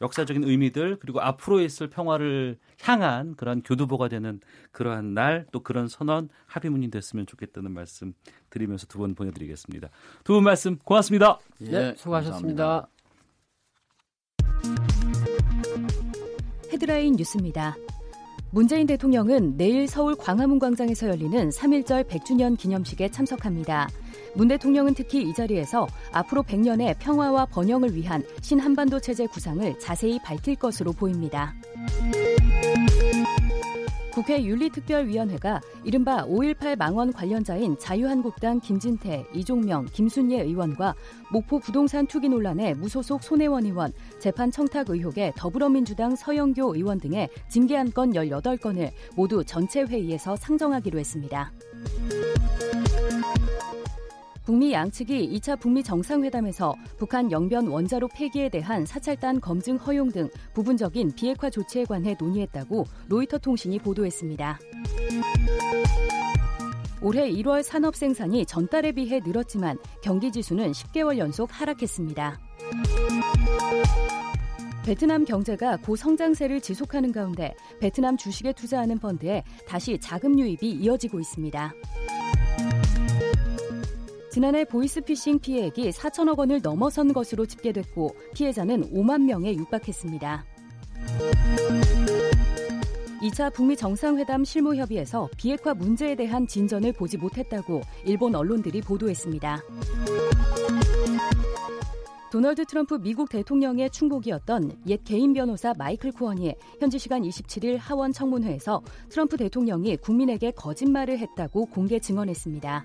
역사적인 의미들 그리고 앞으로 있을 평화를 향한 그런 교두보가 되는 그러한 날 또 그런 선언 합의문이 됐으면 좋겠다는 말씀 드리면서 두 분 보내드리겠습니다. 두 분 말씀 고맙습니다. 예, 네, 수고하셨습니다. 헤드라인 뉴스입니다. 문재인 대통령은 내일 서울 광화문 광장에서 열리는 3.1절 100주년 기념식에 참석합니다. 문 대통령은 특히 이 자리에서 앞으로 100년의 평화와 번영을 위한 신한반도 체제 구상을 자세히 밝힐 것으로 보입니다. 국회 윤리특별위원회가 이른바 5.18 망원 관련자인 자유한국당 김진태, 이종명, 김순예 의원과 목포 부동산 투기 논란의 무소속 손혜원 의원, 재판 청탁 의혹의 더불어민주당 서영교 의원 등의 징계안 건 18건을 모두 전체 회의에서 상정하기로 했습니다. 북미 양측이 2차 북미 정상회담에서 북한 영변 원자로 폐기에 대한 사찰단 검증 허용 등 부분적인 비핵화 조치에 관해 논의했다고 로이터 통신이 보도했습니다. 올해 1월 산업 생산이 전달에 비해 늘었지만 경기 지수는 10개월 연속 하락했습니다. 베트남 경제가 고성장세를 지속하는 가운데 베트남 주식에 투자하는 펀드에 다시 자금 유입이 이어지고 있습니다. 지난해 보이스피싱 피해액이 4천억 원을 넘어선 것으로 집계됐고 피해자는 5만 명에 육박했습니다. 2차 북미 정상회담 실무협의에서 비핵화 문제에 대한 진전을 보지 못했다고 일본 언론들이 보도했습니다. 도널드 트럼프 미국 대통령의 충복이었던 옛 개인 변호사 마이클 쿠언이 현지 시간 27일 하원 청문회에서 트럼프 대통령이 국민에게 거짓말을 했다고 공개 증언했습니다.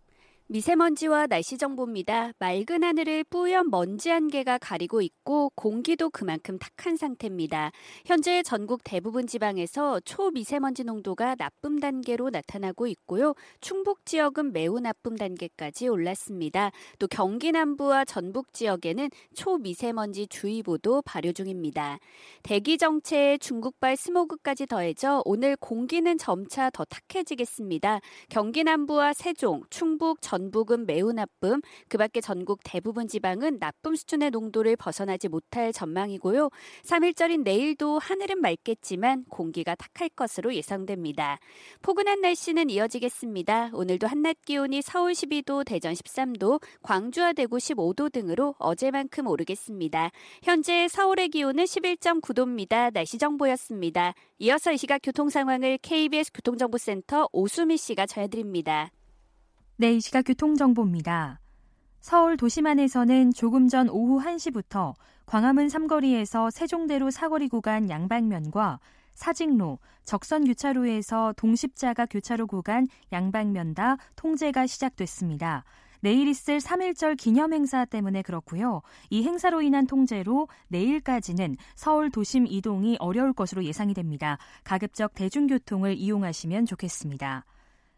미세먼지와 날씨 정보입니다. 맑은 하늘을 뿌연 먼지 안개가 가리고 있고 공기도 그만큼 탁한 상태입니다. 현재 전국 대부분 지방에서 초미세먼지 농도가 나쁨 단계로 나타나고 있고요. 충북 지역은 매우 나쁨 단계까지 올랐습니다. 또 경기 남부와 전북 지역에는 초미세먼지 주의보도 발효 중입니다. 대기 정체에 중국발 스모그까지 더해져 오늘 공기는 점차 더 탁해지겠습니다. 경기 남부와 세종, 충북, 전 전북은 매우 나쁨, 그 밖에 전국 대부분 지방은 나쁨 수준의 농도를 벗어나지 못할 전망이고요. 3일절인 내일도 하늘은 맑겠지만 공기가 탁할 것으로 예상됩니다. 포근한 날씨는 이어지겠습니다. 오늘도 한낮 기온이 서울 12도, 대전 13도, 광주와 대구 15도 등으로 어제만큼 오르겠습니다. 현재 서울의 기온은 11.9도입니다. 날씨 정보였습니다. 이어서 이 시각 교통 상황을 KBS 교통정보센터 오수미 씨가 전해드립니다. 네, 이 시각 교통정보입니다. 서울 도심 안에서는 조금 전 오후 1시부터 광화문 삼거리에서 세종대로 사거리 구간 양방면과 사직로, 적선 교차로에서 동십자가 교차로 구간 양방면 다 통제가 시작됐습니다. 내일 있을 3.1절 기념 행사 때문에 그렇고요. 이 행사로 인한 통제로 내일까지는 서울 도심 이동이 어려울 것으로 예상이 됩니다. 가급적 대중교통을 이용하시면 좋겠습니다.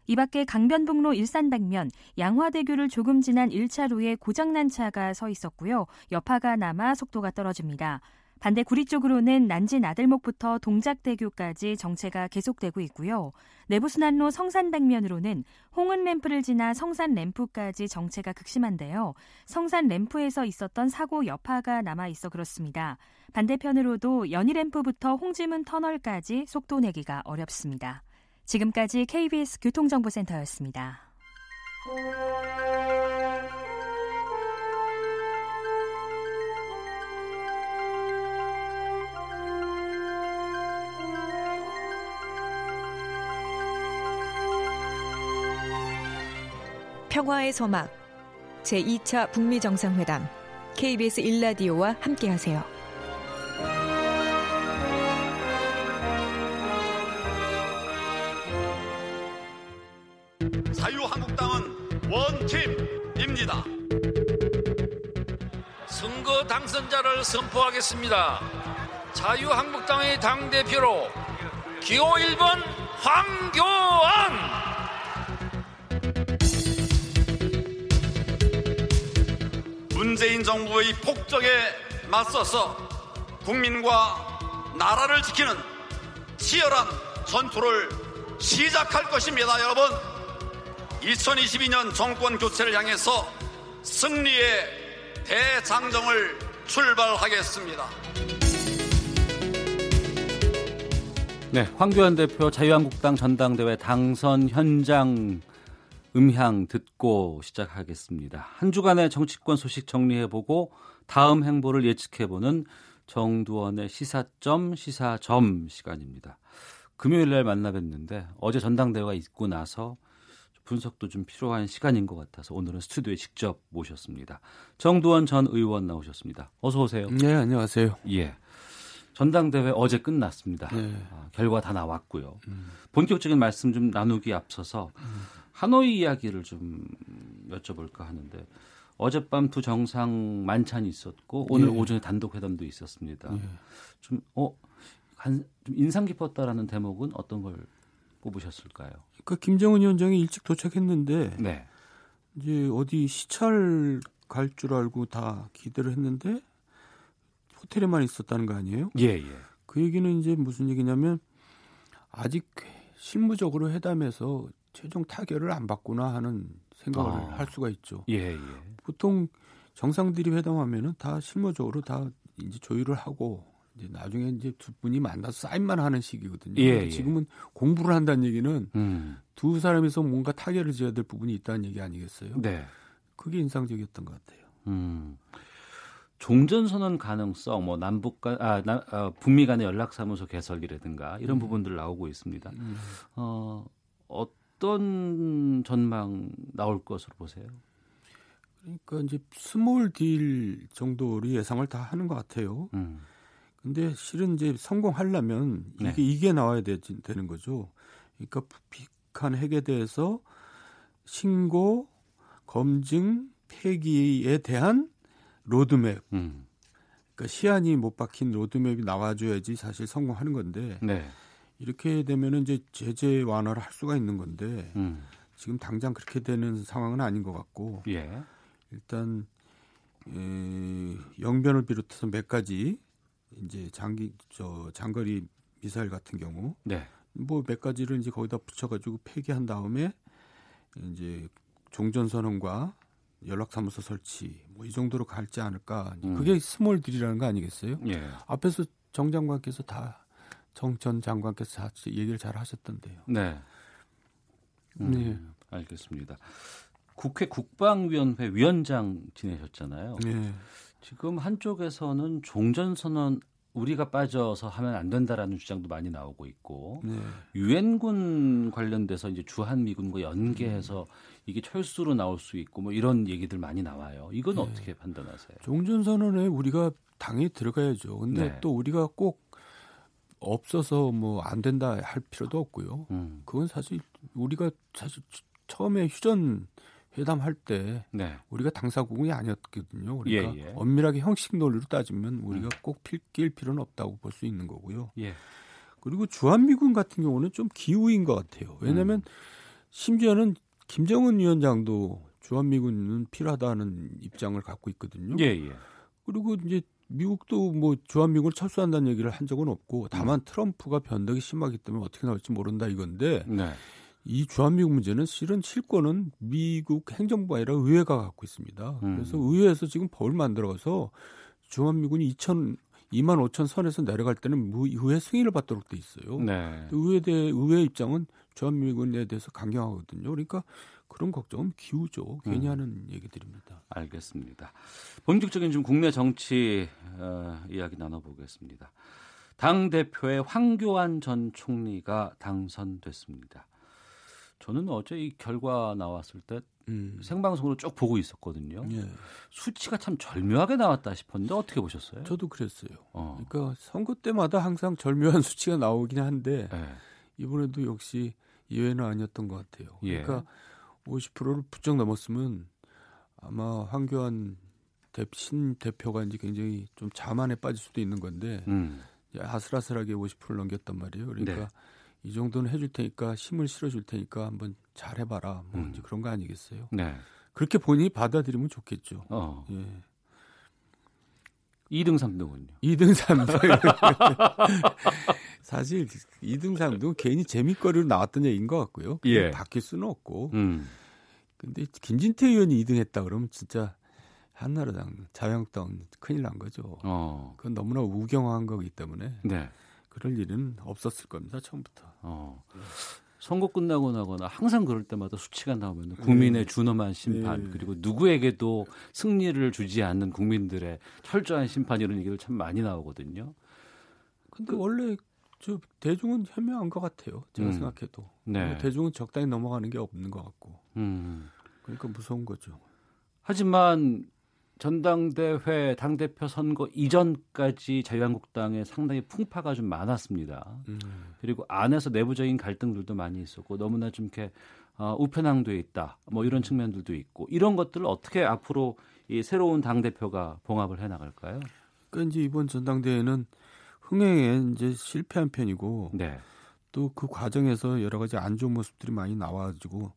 이 밖에 강변북로 일산 방면 양화대교를 조금 지난 1차로에 고장난 차가 서 있었고요. 여파가 남아 속도가 떨어집니다. 반대 구리 쪽으로는 난지 나들목부터 동작대교까지 정체가 계속되고 있고요. 내부순환로 성산 방면으로는 홍은 램프를 지나 성산 램프까지 정체가 극심한데요. 성산 램프에서 있었던 사고 여파가 남아 있어 그렇습니다. 반대편으로도 연희 램프부터 홍지문 터널까지 속도 내기가 어렵습니다. 지금까지 KBS 교통정보센터였습니다. 평화의 서막 제2차 북미 정상회담 KBS 일라디오와 함께하세요. 자유한국당은 원팀입니다. 선거 당선자를 선포하겠습니다. 자유한국당의 당대표로 기호 1번 황교안 문재인 정부의 폭정에 맞서서 국민과 나라를 지키는 치열한 전투를 시작할 것입니다, 여러분. 2022년 정권 교체를 향해서 승리의 대장정을 출발하겠습니다. 네, 황교안 대표 자유한국당 전당대회 당선 현장 음향 듣고 시작하겠습니다. 한 주간의 정치권 소식 정리해보고 다음 행보를 예측해보는 정두원의 시사점 시사점 시간입니다. 금요일 날 만나 뵀는데 어제 전당대회가 있고 나서 분석도 좀 필요한 시간인 것 같아서 오늘은 스튜디오에 직접 모셨습니다. 정두원 전 의원 나오셨습니다. 어서 오세요. 네, 안녕하세요. 예. 전당대회 어제 끝났습니다. 네. 아, 결과 다 나왔고요. 음. 본격적인 말씀 좀 나누기 앞서서 음. 하노이 이야기를 좀 여쭤볼까 하는데 어젯밤 두 정상 만찬이 있었고 오늘 예. 오전에 단독 회담도 있었습니다. 예. 좀 어, 한, 좀 인상 깊었다라는 대목은 어떤 걸 꼽으셨을까요? 그 김정은 위원장이 일찍 도착했는데 네. 이제 어디 시찰 갈 줄 알고 다 기대를 했는데 호텔에만 있었다는 거 아니에요? 예, 예. 그 얘기는 이제 무슨 얘기냐면 아직 실무적으로 회담에서 최종 타결을 안 받구나 하는 생각을 아. 할 수가 있죠. 예, 예. 보통 정상들이 회담하면은 다 실무적으로 다 이제 조율을 하고 이제 나중에 이제 두 분이 만나서 사인만 하는 시기거든요. 예, 예. 지금은 공부를 한다는 얘기는 음. 두 사람이서 뭔가 타결을 지어야 될 부분이 있다는 얘기 아니겠어요? 네. 그게 인상적이었던 것 같아요. 음. 종전 선언 가능성, 뭐 남북 간, 아, 나, 아, 북미 간의 연락사무소 개설이라든가 이런 음. 부분들 나오고 있습니다. 음. 어, 어 어떤 전망 나올 것으로 보세요? 그러니까 이제 small deal 정도로 예상을 다 하는 것 같아요. 음. 근데 실은 이제 성공하려면 이게 네. 이게 나와야 되, 는 거죠. 그러니까 북한 핵에 대해서 신고, 검증, 폐기에 대한 로드맵. 음. 그러니까 시한이 못 박힌 로드맵이 나와줘야지 사실 성공하는 건데. 네. 이렇게 되면은 이제 제재 완화를 할 수가 있는 건데 음. 지금 당장 그렇게 되는 상황은 아닌 것 같고 예. 일단 에, 영변을 비롯해서 몇 가지 이제 장기 저 장거리 미사일 같은 경우 네. 뭐몇 가지를 이제 거기다 붙여가지고 폐기한 다음에 이제 종전 선언과 연락사무소 설치 뭐 이 정도로 갈지 않을까 음. 그게 small deal이라는 거 아니겠어요? 예. 앞에서 정 장관께서 다 정 전 장관께서 얘기를 잘 하셨던데요. 네. 음, 네. 알겠습니다. 국회 국방위원회 위원장 지내셨잖아요. 네. 지금 한쪽에서는 종전 선언 우리가 빠져서 하면 안 된다라는 주장도 많이 나오고 있고 네. 유엔군 관련돼서 이제 주한 미군과 연계해서 음. 이게 철수로 나올 수 있고 뭐 이런 얘기들 많이 나와요. 이건 네. 어떻게 판단하세요? 종전 선언에 우리가 당연히 들어가야죠. 근데 네. 또 우리가 꼭 없어서 뭐 안 된다 할 필요도 없고요. 음. 그건 사실 우리가 사실 처음에 휴전 회담할 때 네. 우리가 당사국이 아니었거든요. 그러니까 예, 예. 엄밀하게 형식 논리로 따지면 우리가 음. 꼭낄 필요는 없다고 볼 수 있는 거고요. 예. 그리고 주한미군 같은 경우는 좀 기우인 것 같아요. 왜냐하면 음. 심지어는 김정은 위원장도 주한미군은 필요하다는 입장을 갖고 있거든요. 예, 예. 그리고 이제 미국도 뭐 주한미군을 철수한다는 얘기를 한 적은 없고 다만 음. 트럼프가 변덕이 심하기 때문에 어떻게 나올지 모른다 이건데 네. 이 주한미국 문제는 실은 실권은 미국 행정부가 아니라 의회가 갖고 있습니다. 음. 그래서 의회에서 지금 법을 만들어서 주한미군이 2천 2만 5천 선에서 내려갈 때는 의회 승인을 받도록 돼 있어요. 네. 의회 대 의회 입장은 주한미군에 대해서 강경하거든요. 그러니까 그런 걱정은 기우죠. 괜히 음. 하는 얘기들입니다. 알겠습니다. 본격적인 좀 국내 정치 어, 이야기 나눠보겠습니다. 당 대표의 황교안 전 총리가 당선됐습니다. 저는 어제 이 결과 나왔을 때 음. 생방송으로 쭉 보고 있었거든요. 예. 수치가 참 절묘하게 나왔다 싶었는데 어떻게 보셨어요? 저도 그랬어요. 어. 그러니까 선거 때마다 항상 절묘한 수치가 나오긴 한데 예. 이번에도 역시 예외는 아니었던 것 같아요. 예. 그러니까 50%를 부쩍 넘었으면 아마 황교안 대, 신 대표가 이제 굉장히 좀 자만에 빠질 수도 있는 건데 음. 아슬아슬하게 50%를 넘겼단 말이에요. 그러니까 네. 이 정도는 해줄 테니까 힘을 실어줄 테니까 한번 잘 해봐라. 뭐 음. 그런 거 아니겠어요? 네. 그렇게 본인이 받아들이면 좋겠죠. 어. 예. 2등, 3등은요? 2등, 3등. 사실 2등, 3등 괜히 재밌거리로 나왔던 얘기인 것 같고요. 예. 바뀔 수는 없고. 음. 근데 김진태 의원이 2등 했다 그러면 진짜 한나라당, 자유한국당 큰일 난 거죠. 어. 그건 너무나 우경화한 거기 때문에. 네. 그럴 일은 없었을 겁니다 처음부터. 어. 선거 끝나고 나거나 항상 그럴 때마다 수치가 나오면 국민의 네. 준엄한 심판 네. 그리고 누구에게도 승리를 주지 않는 국민들의 철저한 심판 이런 얘기를 참 많이 나오거든요. 근데 그, 원래 저 대중은 현명한 것 같아요. 제가 음. 생각해도 네. 대중은 적당히 넘어가는 게 없는 것 같고. 음. 그러니까 무서운 거죠. 하지만 전당대회 당대표 선거 이전까지 자유한국당에 상당히 풍파가 좀 많았습니다. 음. 그리고 안에서 내부적인 갈등들도 많이 있었고 너무나 좀 이렇게 어, 우편향돼 있다. 뭐 이런 측면들도 있고 이런 것들을 어떻게 앞으로 이 새로운 당 대표가 봉합을 해 나갈까요? 그러니까 이제 이번 전당대회는 흥행에 이제 실패한 편이고 네. 또그 과정에서 여러 가지 안 좋은 모습들이 많이 나와가지고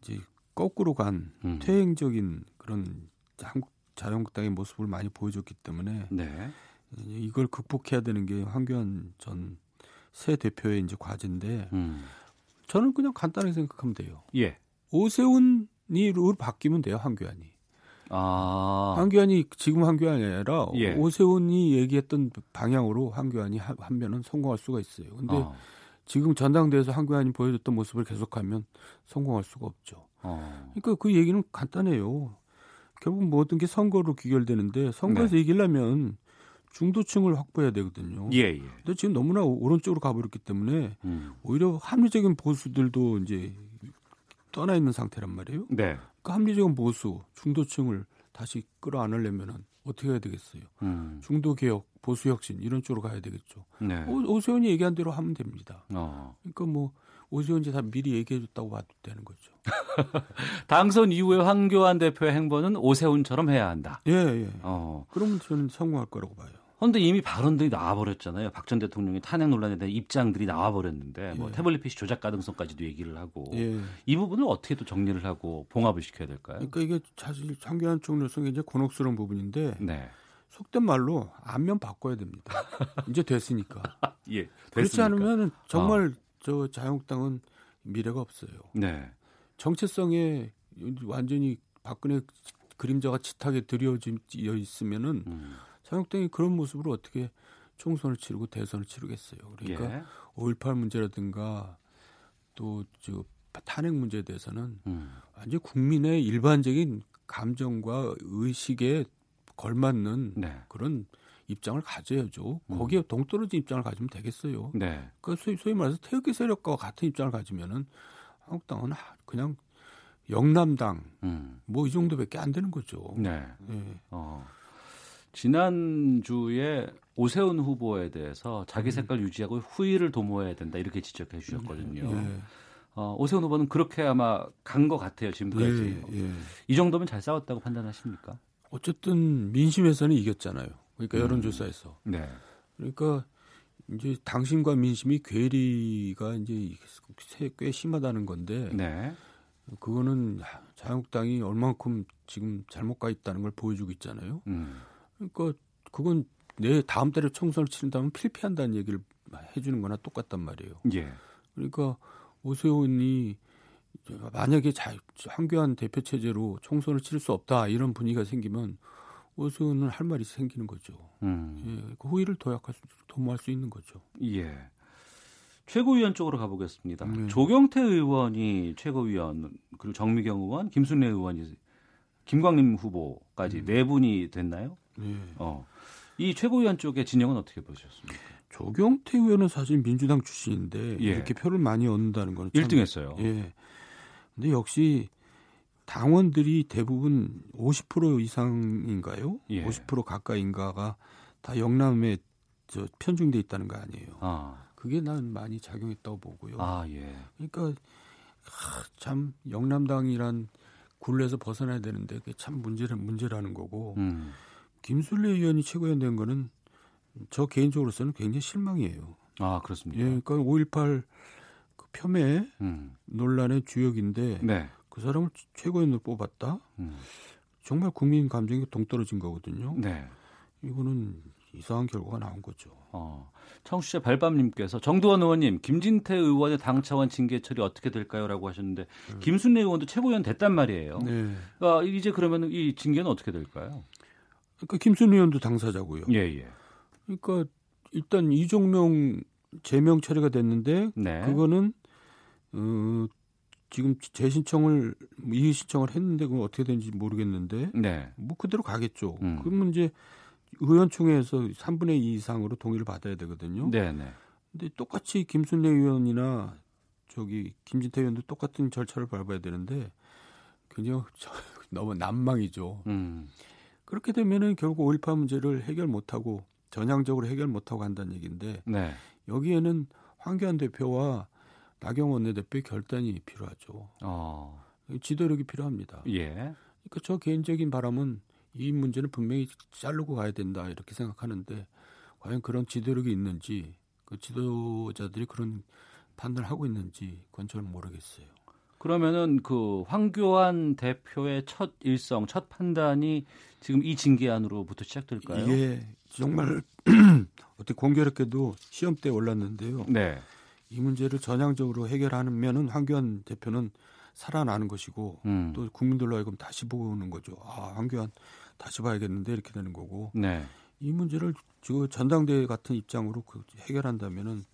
이제 거꾸로 간 음. 퇴행적인 그런 한국 자유한국당의 모습을 많이 보여줬기 때문에 네. 이걸 극복해야 되는 게 황교안 전 새 대표의 이제 과제인데 음. 저는 그냥 간단하게 생각하면 돼요. 예. 오세훈이 룰 바뀌면 돼요, 황교안이. 아. 황교안이 지금 황교안이 아니라 예. 오세훈이 얘기했던 방향으로 황교안이 하면은 성공할 수가 있어요. 근데 아. 지금 전당대회에서 황교안이 보여줬던 모습을 계속하면 성공할 수가 없죠. 아. 그러니까 그 얘기는 간단해요. 결국 모든 게 선거로 귀결되는데 선거에서 네. 이기려면 중도층을 확보해야 되거든요. 예, 예. 근데 지금 너무나 오른쪽으로 가버렸기 때문에 음. 오히려 합리적인 보수들도 이제 떠나 있는 상태란 말이에요. 네. 그 합리적인 보수, 중도층을 다시 끌어안으려면은 어떻게 해야 되겠어요? 음. 중도 개혁, 보수 혁신 이런 쪽으로 가야 되겠죠. 네. 오, 세훈이 얘기한 대로 하면 됩니다. 어. 그러니까 뭐 오세훈 다 미리 얘기해줬다고 봐도 되는 거죠. 당선 이후에 황교안 대표의 행보는 오세훈처럼 해야 한다. 예, 예. 어. 그러면 저는 성공할 거라고 봐요. 그런데 이미 발언들이 나와버렸잖아요. 박 전 대통령의 탄핵 논란에 대한 입장들이 나와버렸는데 뭐 예. 태블릿 PC 조작 가능성까지도 얘기를 하고 예. 이 부분을 어떻게 또 정리를 하고 봉합을 시켜야 될까요? 그러니까 이게 사실 황교안 총리로서 이제 곤혹스러운 부분인데 네. 속된 말로 안면 바꿔야 됩니다. 이제 됐으니까. 예, 됐으니까. 그렇지 않으면 정말 어. 저 자유한국당은 미래가 없어요. 네. 정체성에 완전히 박근혜 그림자가 짙하게 드리워져 있으면은 음. 자유한국당이 그런 모습으로 어떻게 총선을 치르고 대선을 치르겠어요. 그러니까 예. 5.18 문제라든가 또저 탄핵 문제에 대해서는 음. 완전 국민의 일반적인 감정과 의식에 걸맞는 네. 그런 입장을 가져야죠. 음. 거기에 동떨어진 입장을 가지면 되겠어요. 네. 그 소위, 소위 말해서 태극기 세력과 같은 입장을 가지면은 한국당은 그냥 영남당 음. 뭐이 정도밖에 안 되는 거죠. 네. 네. 어. 지난주에 오세훈 후보에 대해서 자기 음. 색깔 음. 유지하고 후위를 도모해야 된다 이렇게 지적해 주셨거든요. 예. 어, 오세훈 후보는 그렇게 아마 간 것 같아요 지금까지. 예, 예. 이 정도면 잘 싸웠다고 판단하십니까? 어쨌든 민심에서는 이겼잖아요. 그러니까 음. 여론조사에서. 네. 그러니까 이제 당신과 민심이 괴리가 이제 꽤 심하다는 건데. 네. 그거는 자유한국당이 얼만큼 지금 잘못 가 있다는 걸 보여주고 있잖아요. 음. 그러니까 그건 내 다음 달에 총선을 치른다면 필피한다는 얘기를 해주는 거나 똑같단 말이에요. 예. 그러니까 오세훈이 만약에 자, 황교안 대표 체제로 총선을 치를 수 없다 이런 분위기가 생기면 오세훈은 할 말이 생기는 거죠. 음. 예, 그 호의를 도약할 수, 도모할 수 있는 거죠. 예. 최고위원 쪽으로 가보겠습니다. 네. 조경태 의원이 최고위원 그리고 정미경 의원, 김순례 의원이 김광림 후보까지 음. 네 분이 됐나요? 네. 어. 이 최고위원 쪽의 진영은 어떻게 보셨습니까? 조경태 의원은 사실 민주당 출신인데 예. 이렇게 표를 많이 얻는다는 거는 1등 했어요. 예. 근데 역시 당원들이 대부분 50% 이상인가요? 예. 50% 가까이인가가 다 영남에 저 편중돼 있다는 거 아니에요. 아. 그게 난 많이 작용했다고 보고요. 아, 예. 그러니까 하, 참 영남당이란 굴레에서 벗어나야 되는데 그게 참 문제는 문제라는 거고. 음. 김순례 의원이 최고위원 된 거는 저 개인적으로서는 굉장히 실망이에요. 아, 그렇습니까? 예, 그러니까 5.18 그 폄훼 음. 논란의 주역인데 네. 그 사람을 최고위원으로 뽑았다? 음. 정말 국민 감정이 동떨어진 거거든요. 네. 이거는 이상한 결과가 나온 거죠. 어. 청취자 발밤님께서 정두원 의원님, 김진태 의원의 당 차원 징계 처리 어떻게 될까요?라고 하셨는데 음. 김순례 의원도 최고위원 됐단 말이에요. 네. 아, 이제 그러면 이 징계는 어떻게 될까요? 그러니까 김순례 의원도 당사자고요. 예, 예. 그러니까 일단 이종명 제명 처리가 됐는데 네. 그거는 어, 지금 재신청을 이의 신청을 했는데 그건 어떻게 되는지 모르겠는데 네. 뭐 그대로 가겠죠. 음. 그러면 이제 의원총회에서 3분의 2 이상으로 동의를 받아야 되거든요. 네, 네. 근데 똑같이 김순례 의원이나 저기 김진태 의원도 똑같은 절차를 밟아야 되는데 굉장히 너무 난망이죠. 음. 그렇게 되면은 결국 5.18 문제를 해결 못하고 전향적으로 해결 못하고 한다는 얘기인데 네. 여기에는 황교안 대표와 나경원 원내대표의 결단이 필요하죠. 어. 지도력이 필요합니다. 예. 그러니까 저 개인적인 바람은 이 문제는 분명히 자르고 가야 된다 이렇게 생각하는데 과연 그런 지도력이 있는지 그 지도자들이 그런 판단을 하고 있는지 그건 잘 모르겠어요. 그러면은 그 황교안 대표의 첫 일성, 첫 판단이 지금 이 징계안으로부터 시작될까요? 이게 정말 어떻게 공교롭게도 시험 때 올랐는데요. 네. 이 문제를 전향적으로 해결하면은 황교안 대표는 살아나는 것이고 음. 또 국민들로 하여금 다시 보는 거죠. 아 황교안 다시 봐야겠는데 이렇게 되는 거고. 네. 이 문제를 저 전당대회 같은 입장으로 그 해결한다면은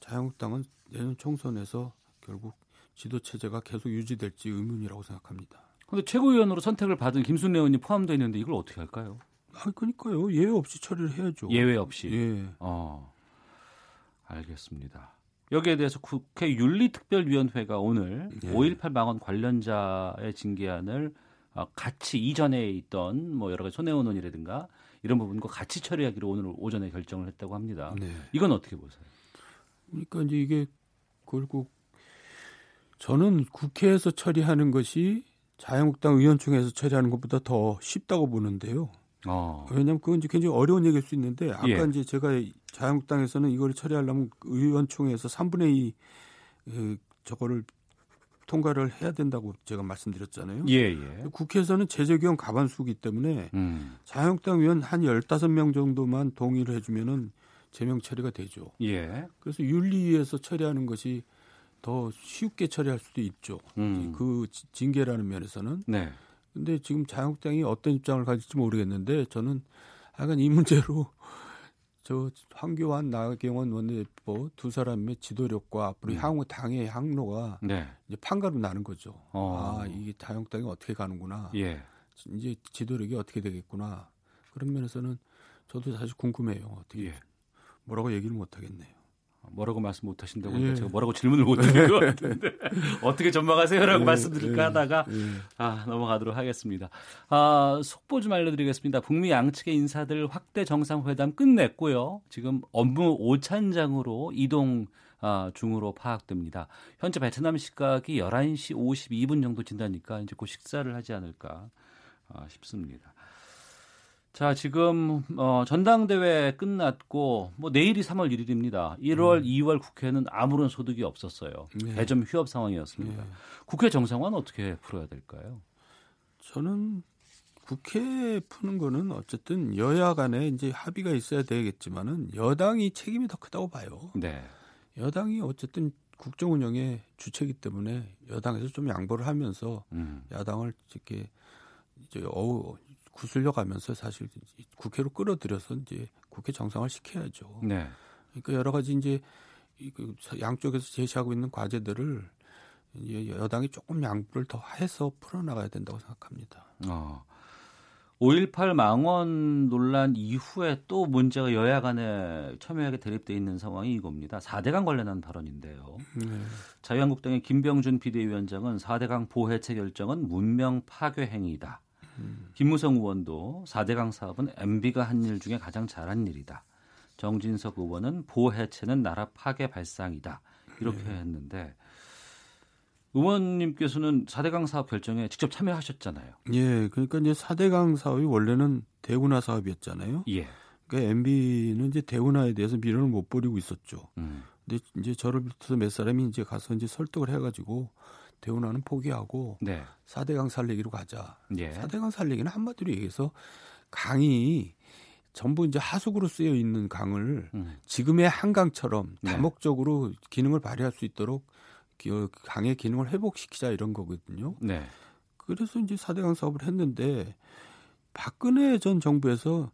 자유한국당은 내년 총선에서 결국 지도 체제가 계속 유지될지 의문이라고 생각합니다. 그런데 최고위원으로 선택을 받은 김순례 의원이 포함되어 있는데 이걸 어떻게 할까요? 아, 그러니까요. 예외 없이 처리를 해야죠. 예외 없이. 예. 어. 알겠습니다. 여기에 대해서 국회 윤리특별위원회가 오늘 예. 5.18 망원 관련자의 징계안을 어, 같이 이전에 있던 뭐 여러 가지 손해원 원이라든가 이런 부분과 같이 처리하기로 오늘 오전에 결정을 했다고 합니다. 네. 이건 어떻게 보세요? 그러니까 이제 이게 결국 저는 국회에서 처리하는 것이 자유한국당 의원총회에서 처리하는 것보다 더 쉽다고 보는데요. 어. 왜냐하면 그건 이제 굉장히 어려운 얘기일 수 있는데 아까 예. 이제 제가 자유한국당에서는 이걸 처리하려면 의원총회에서 3분의 2 에, 저거를 통과를 해야 된다고 제가 말씀드렸잖아요. 예, 예. 국회에서는 제재규형 가반수기 때문에 음. 자유한국당 의원 한 15명 정도만 동의를 해주면은 제명 처리가 되죠. 예. 그래서 윤리위에서 처리하는 것이 더 쉽게 처리할 수도 있죠. 음. 그 징계라는 면에서는. 네. 근데 지금 자유한국당이 어떤 입장을 가질지 모르겠는데 저는 하여간 이 문제로 저 황교안 나경원 원내대표 두 사람의 지도력과 앞으로 음. 향후 당의 항로가 네. 이제 판가름 나는 거죠. 어. 아 이게 자유한국당이 어떻게 가는구나. 예. 이제 지도력이 어떻게 되겠구나. 그런 면에서는 저도 사실 궁금해요. 어떻게 예. 뭐라고 얘기를 못 하겠네요. 뭐라고 말씀 못 하신다고 예. 제가 뭐라고 질문을 못 드릴 것 같은데 어떻게 전망하세요라고 예. 말씀드릴까 예. 하다가 예. 아, 넘어가도록 하겠습니다. 아, 속보 좀 알려드리겠습니다. 북미 양측의 인사들 확대 정상회담 끝냈고요. 지금 업무 오찬장으로 이동 아, 중으로 파악됩니다. 현재 베트남 시각이 11시 52분 정도 진다니까 이제 곧 식사를 하지 않을까 아, 싶습니다. 자, 지금 어, 전당대회 끝났고 뭐 내일이 3월 1일입니다. 1월, 음. 2월 국회는 아무런 소득이 없었어요. 네. 대점 휴업 상황이었습니다. 네. 국회 정상화는 어떻게 풀어야 될까요? 저는 국회 푸는 거는 어쨌든 여야 간에 이제 합의가 있어야 되겠지만은 여당이 책임이 더 크다고 봐요. 네. 여당이 어쨌든 국정 운영의 주체이기 때문에 여당에서 좀 양보를 하면서 음. 야당을 이렇게 이제 어우 구슬려 가면서 사실 국회로 끌어들여서 이제 국회 정상을 시켜야죠. 네. 그러니까 여러 가지 이제 그 양쪽에서 제시하고 있는 과제들을 여당이 조금 양보를 더 해서 풀어나가야 된다고 생각합니다. 어. 5.18 망원 논란 이후에 또 문제가 여야 간에 첨예하게 대립돼 있는 상황이 이겁니다. 4대강 관련한 발언인데요. 네. 자유한국당의 김병준 비대위원장은 4대강 보해체 결정은 문명 파괴 행위다. 김무성 의원도 4대강 사업은 MB가 한 일 중에 가장 잘한 일이다. 정진석 의원은 보해체는 나라 파괴 발상이다. 이렇게 네. 했는데 의원님께서는 4대강 사업 결정에 직접 참여하셨잖아요. 예, 그러니까 이제 4대강 사업이 원래는 대운하 사업이었잖아요. 예. 그러니까 MB는 이제 대운하에 대해서 미련을 못 버리고 있었죠. 음. 근데 이제 저를 비롯해서 몇 사람이 이제 가서 이제 설득을 해가지고 대운하는 포기하고 네. 4대강 살리기로 가자. 예. 4대강 살리기는 한마디로 얘기해서 강이 전부 이제 하수구로 쓰여 있는 강을 음. 지금의 한강처럼 네. 다목적으로 기능을 발휘할 수 있도록 강의 기능을 회복시키자 이런 거거든요. 네. 그래서 이제 4대강 사업을 했는데 박근혜 전 정부에서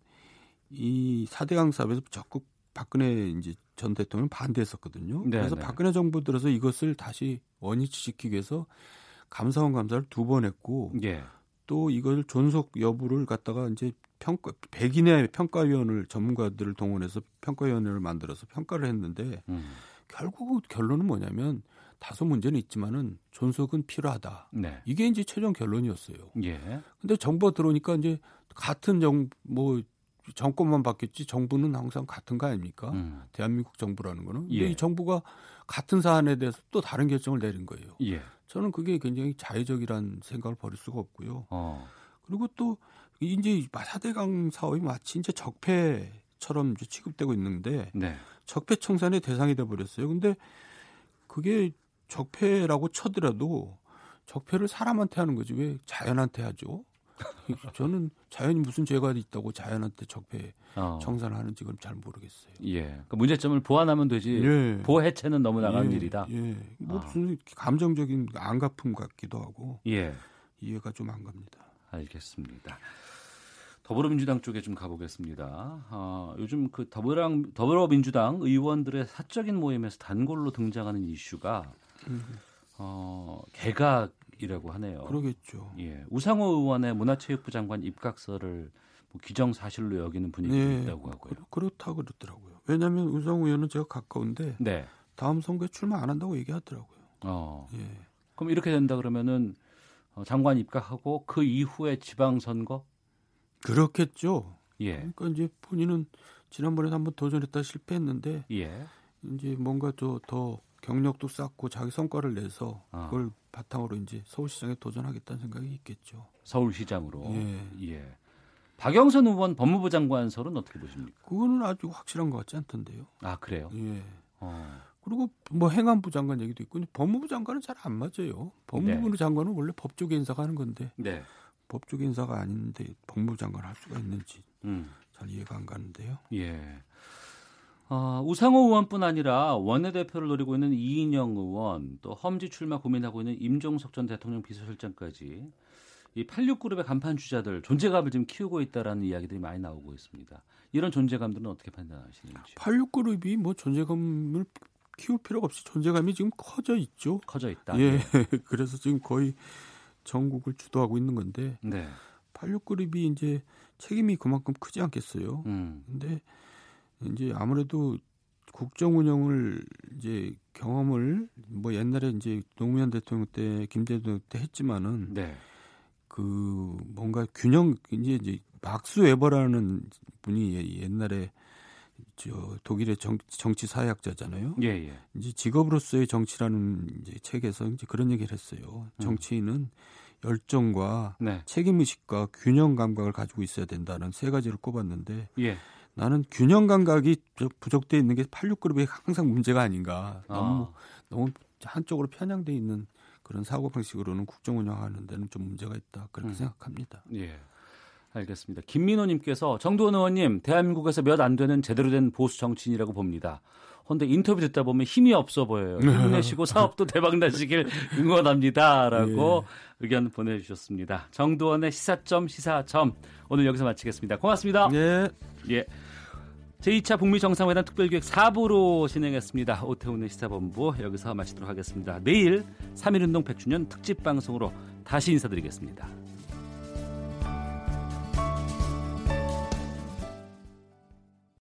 이 4대강 사업에서 적극 박근혜 이제 전 대통령 반대했었거든요. 네, 그래서 네. 박근혜 정부 들어서 이것을 다시 원위치시키기 위해서 감사원 감사를 두 번 했고 예. 또 이걸 존속 여부를 갖다가 이제 평가 백인의 평가위원을 전문가들을 동원해서 평가위원회를 만들어서 평가를 했는데 음. 결국 결론은 뭐냐면 다소 문제는 있지만은 존속은 필요하다. 네. 이게 이제 최종 결론이었어요. 예. 근데 정부가 들어오니까 이제 같은 정뭐 정권만 바뀌었지 정부는 항상 같은 거 아닙니까? 음. 대한민국 정부라는 거는. 예. 이 정부가 같은 사안에 대해서 또 다른 결정을 내린 거예요. 예. 저는 그게 굉장히 자의적이라는 생각을 버릴 수가 없고요. 어. 그리고 또 이제 사대강 사업이 마치 이제 적폐처럼 이제 취급되고 있는데 네. 적폐 청산의 대상이 돼 버렸어요. 근데 그게 적폐라고 쳐더라도 적폐를 사람한테 하는 거지 왜 자연한테 하죠? 저는 자연이 무슨 죄가 있다고 자연한테 적폐 어. 청산을 하는지 그건 잘 모르겠어요. 예. 그 문제점을 보완하면 되지. 예. 보해체는 너무 나간 예. 일이다. 예. 뭐 아. 무슨 감정적인 안 갚음 같기도 하고. 예. 이해가 좀 안 갑니다. 알겠습니다. 더불어민주당 쪽에 좀 가보겠습니다. 아, 요즘 그 더불어랑, 더불어민주당 의원들의 사적인 모임에서 단골로 등장하는 이슈가 음. 어, 개각 이라고 하네요. 그러겠죠. 예. 우상호 의원의 문화체육부 장관 입각서를 뭐 기정 사실로 여기는 분위기가 네, 있다고 하고요. 그렇, 다고 그러더라고요. 왜냐하면 우상호 의원은 제가 가까운데 네. 다음 선거에 출마 안 한다고 얘기하더라고요. 어. 예. 그럼 이렇게 된다 그러면은 어, 장관 입각하고 그 이후에 지방선거? 그렇겠죠. 예. 그러니까 이제 본인은 지난번에 한번 도전했다 실패했는데 예. 이제 뭔가 더 경력도 쌓고 자기 성과를 내서 아. 그걸 바탕으로 이제 서울시장에 도전하겠다는 생각이 있겠죠. 서울시장으로. 예. 예. 박영선 의원 법무부 장관설은 어떻게 보십니까? 그거는 아주 확실한 것 같지 않던데요. 아 그래요? 예. 어. 그리고 뭐 행안부 장관 얘기도 있고 법무부 장관은 잘 안 맞아요. 법무부 네. 장관은 원래 법조계 인사가 하는 건데 네. 법조계 인사가 아닌데 법무부 장관 할 수가 있는지 음. 잘 이해가 안 가는데요. 예. 어, 우상호 의원뿐 아니라 원내대표를 노리고 있는 이인영 의원, 또 험지 출마 고민하고 있는 임종석 전 대통령 비서실장까지 이 86그룹의 간판 주자들 존재감을 지금 키우고 있다라는 이야기들이 많이 나오고 있습니다. 이런 존재감들은 어떻게 판단하시는지? 86그룹이 뭐 존재감을 키울 필요가 없이 존재감이 지금 커져 있죠. 커져 있다. 예. 네. 그래서 지금 거의 전국을 주도하고 있는 건데. 네. 86그룹이 이제 책임이 그만큼 크지 않겠어요. 음. 근데 이제 아무래도 국정 운영을 이제 경험을 뭐 옛날에 이제 노무현 대통령 때 김대중 때 했지만은 네. 그 뭔가 균형 이제 이제 박수 웨버라는 분이 옛날에 저 독일의 정, 정치 사회학자잖아요. 예, 예. 이제 직업으로서의 정치라는 이제 책에서 이제 그런 얘기를 했어요. 음. 정치인은 음. 열정과 네. 책임 의식과 균형 감각을 가지고 있어야 된다는 세 가지를 꼽았는데 예. 나는 균형 감각이 부족돼 있는 게 86그룹이 항상 문제가 아닌가. 너무 아. 너무 한쪽으로 편향돼 있는 그런 사고 방식으로는 국정 운영하는 데는 좀 문제가 있다. 그렇게 음. 생각합니다. 예. 알겠습니다. 김민호님께서 정두원 의원님 대한민국에서 몇 안 되는 제대로 된 보수 정치인이라고 봅니다. 그런데 인터뷰 듣다 보면 힘이 없어 보여요. 힘내시고 사업도 대박 나시길 응원합니다라고 예. 의견 보내주셨습니다. 정두원의 시사점 시사점 오늘 여기서 마치겠습니다. 고맙습니다. 예. 예. 제2차 북미 정상회담 특별기획 4부로 진행했습니다. 오태훈의 시사본부 여기서 마치도록 하겠습니다. 내일 3.1운동 100주년 특집 방송으로 다시 인사드리겠습니다.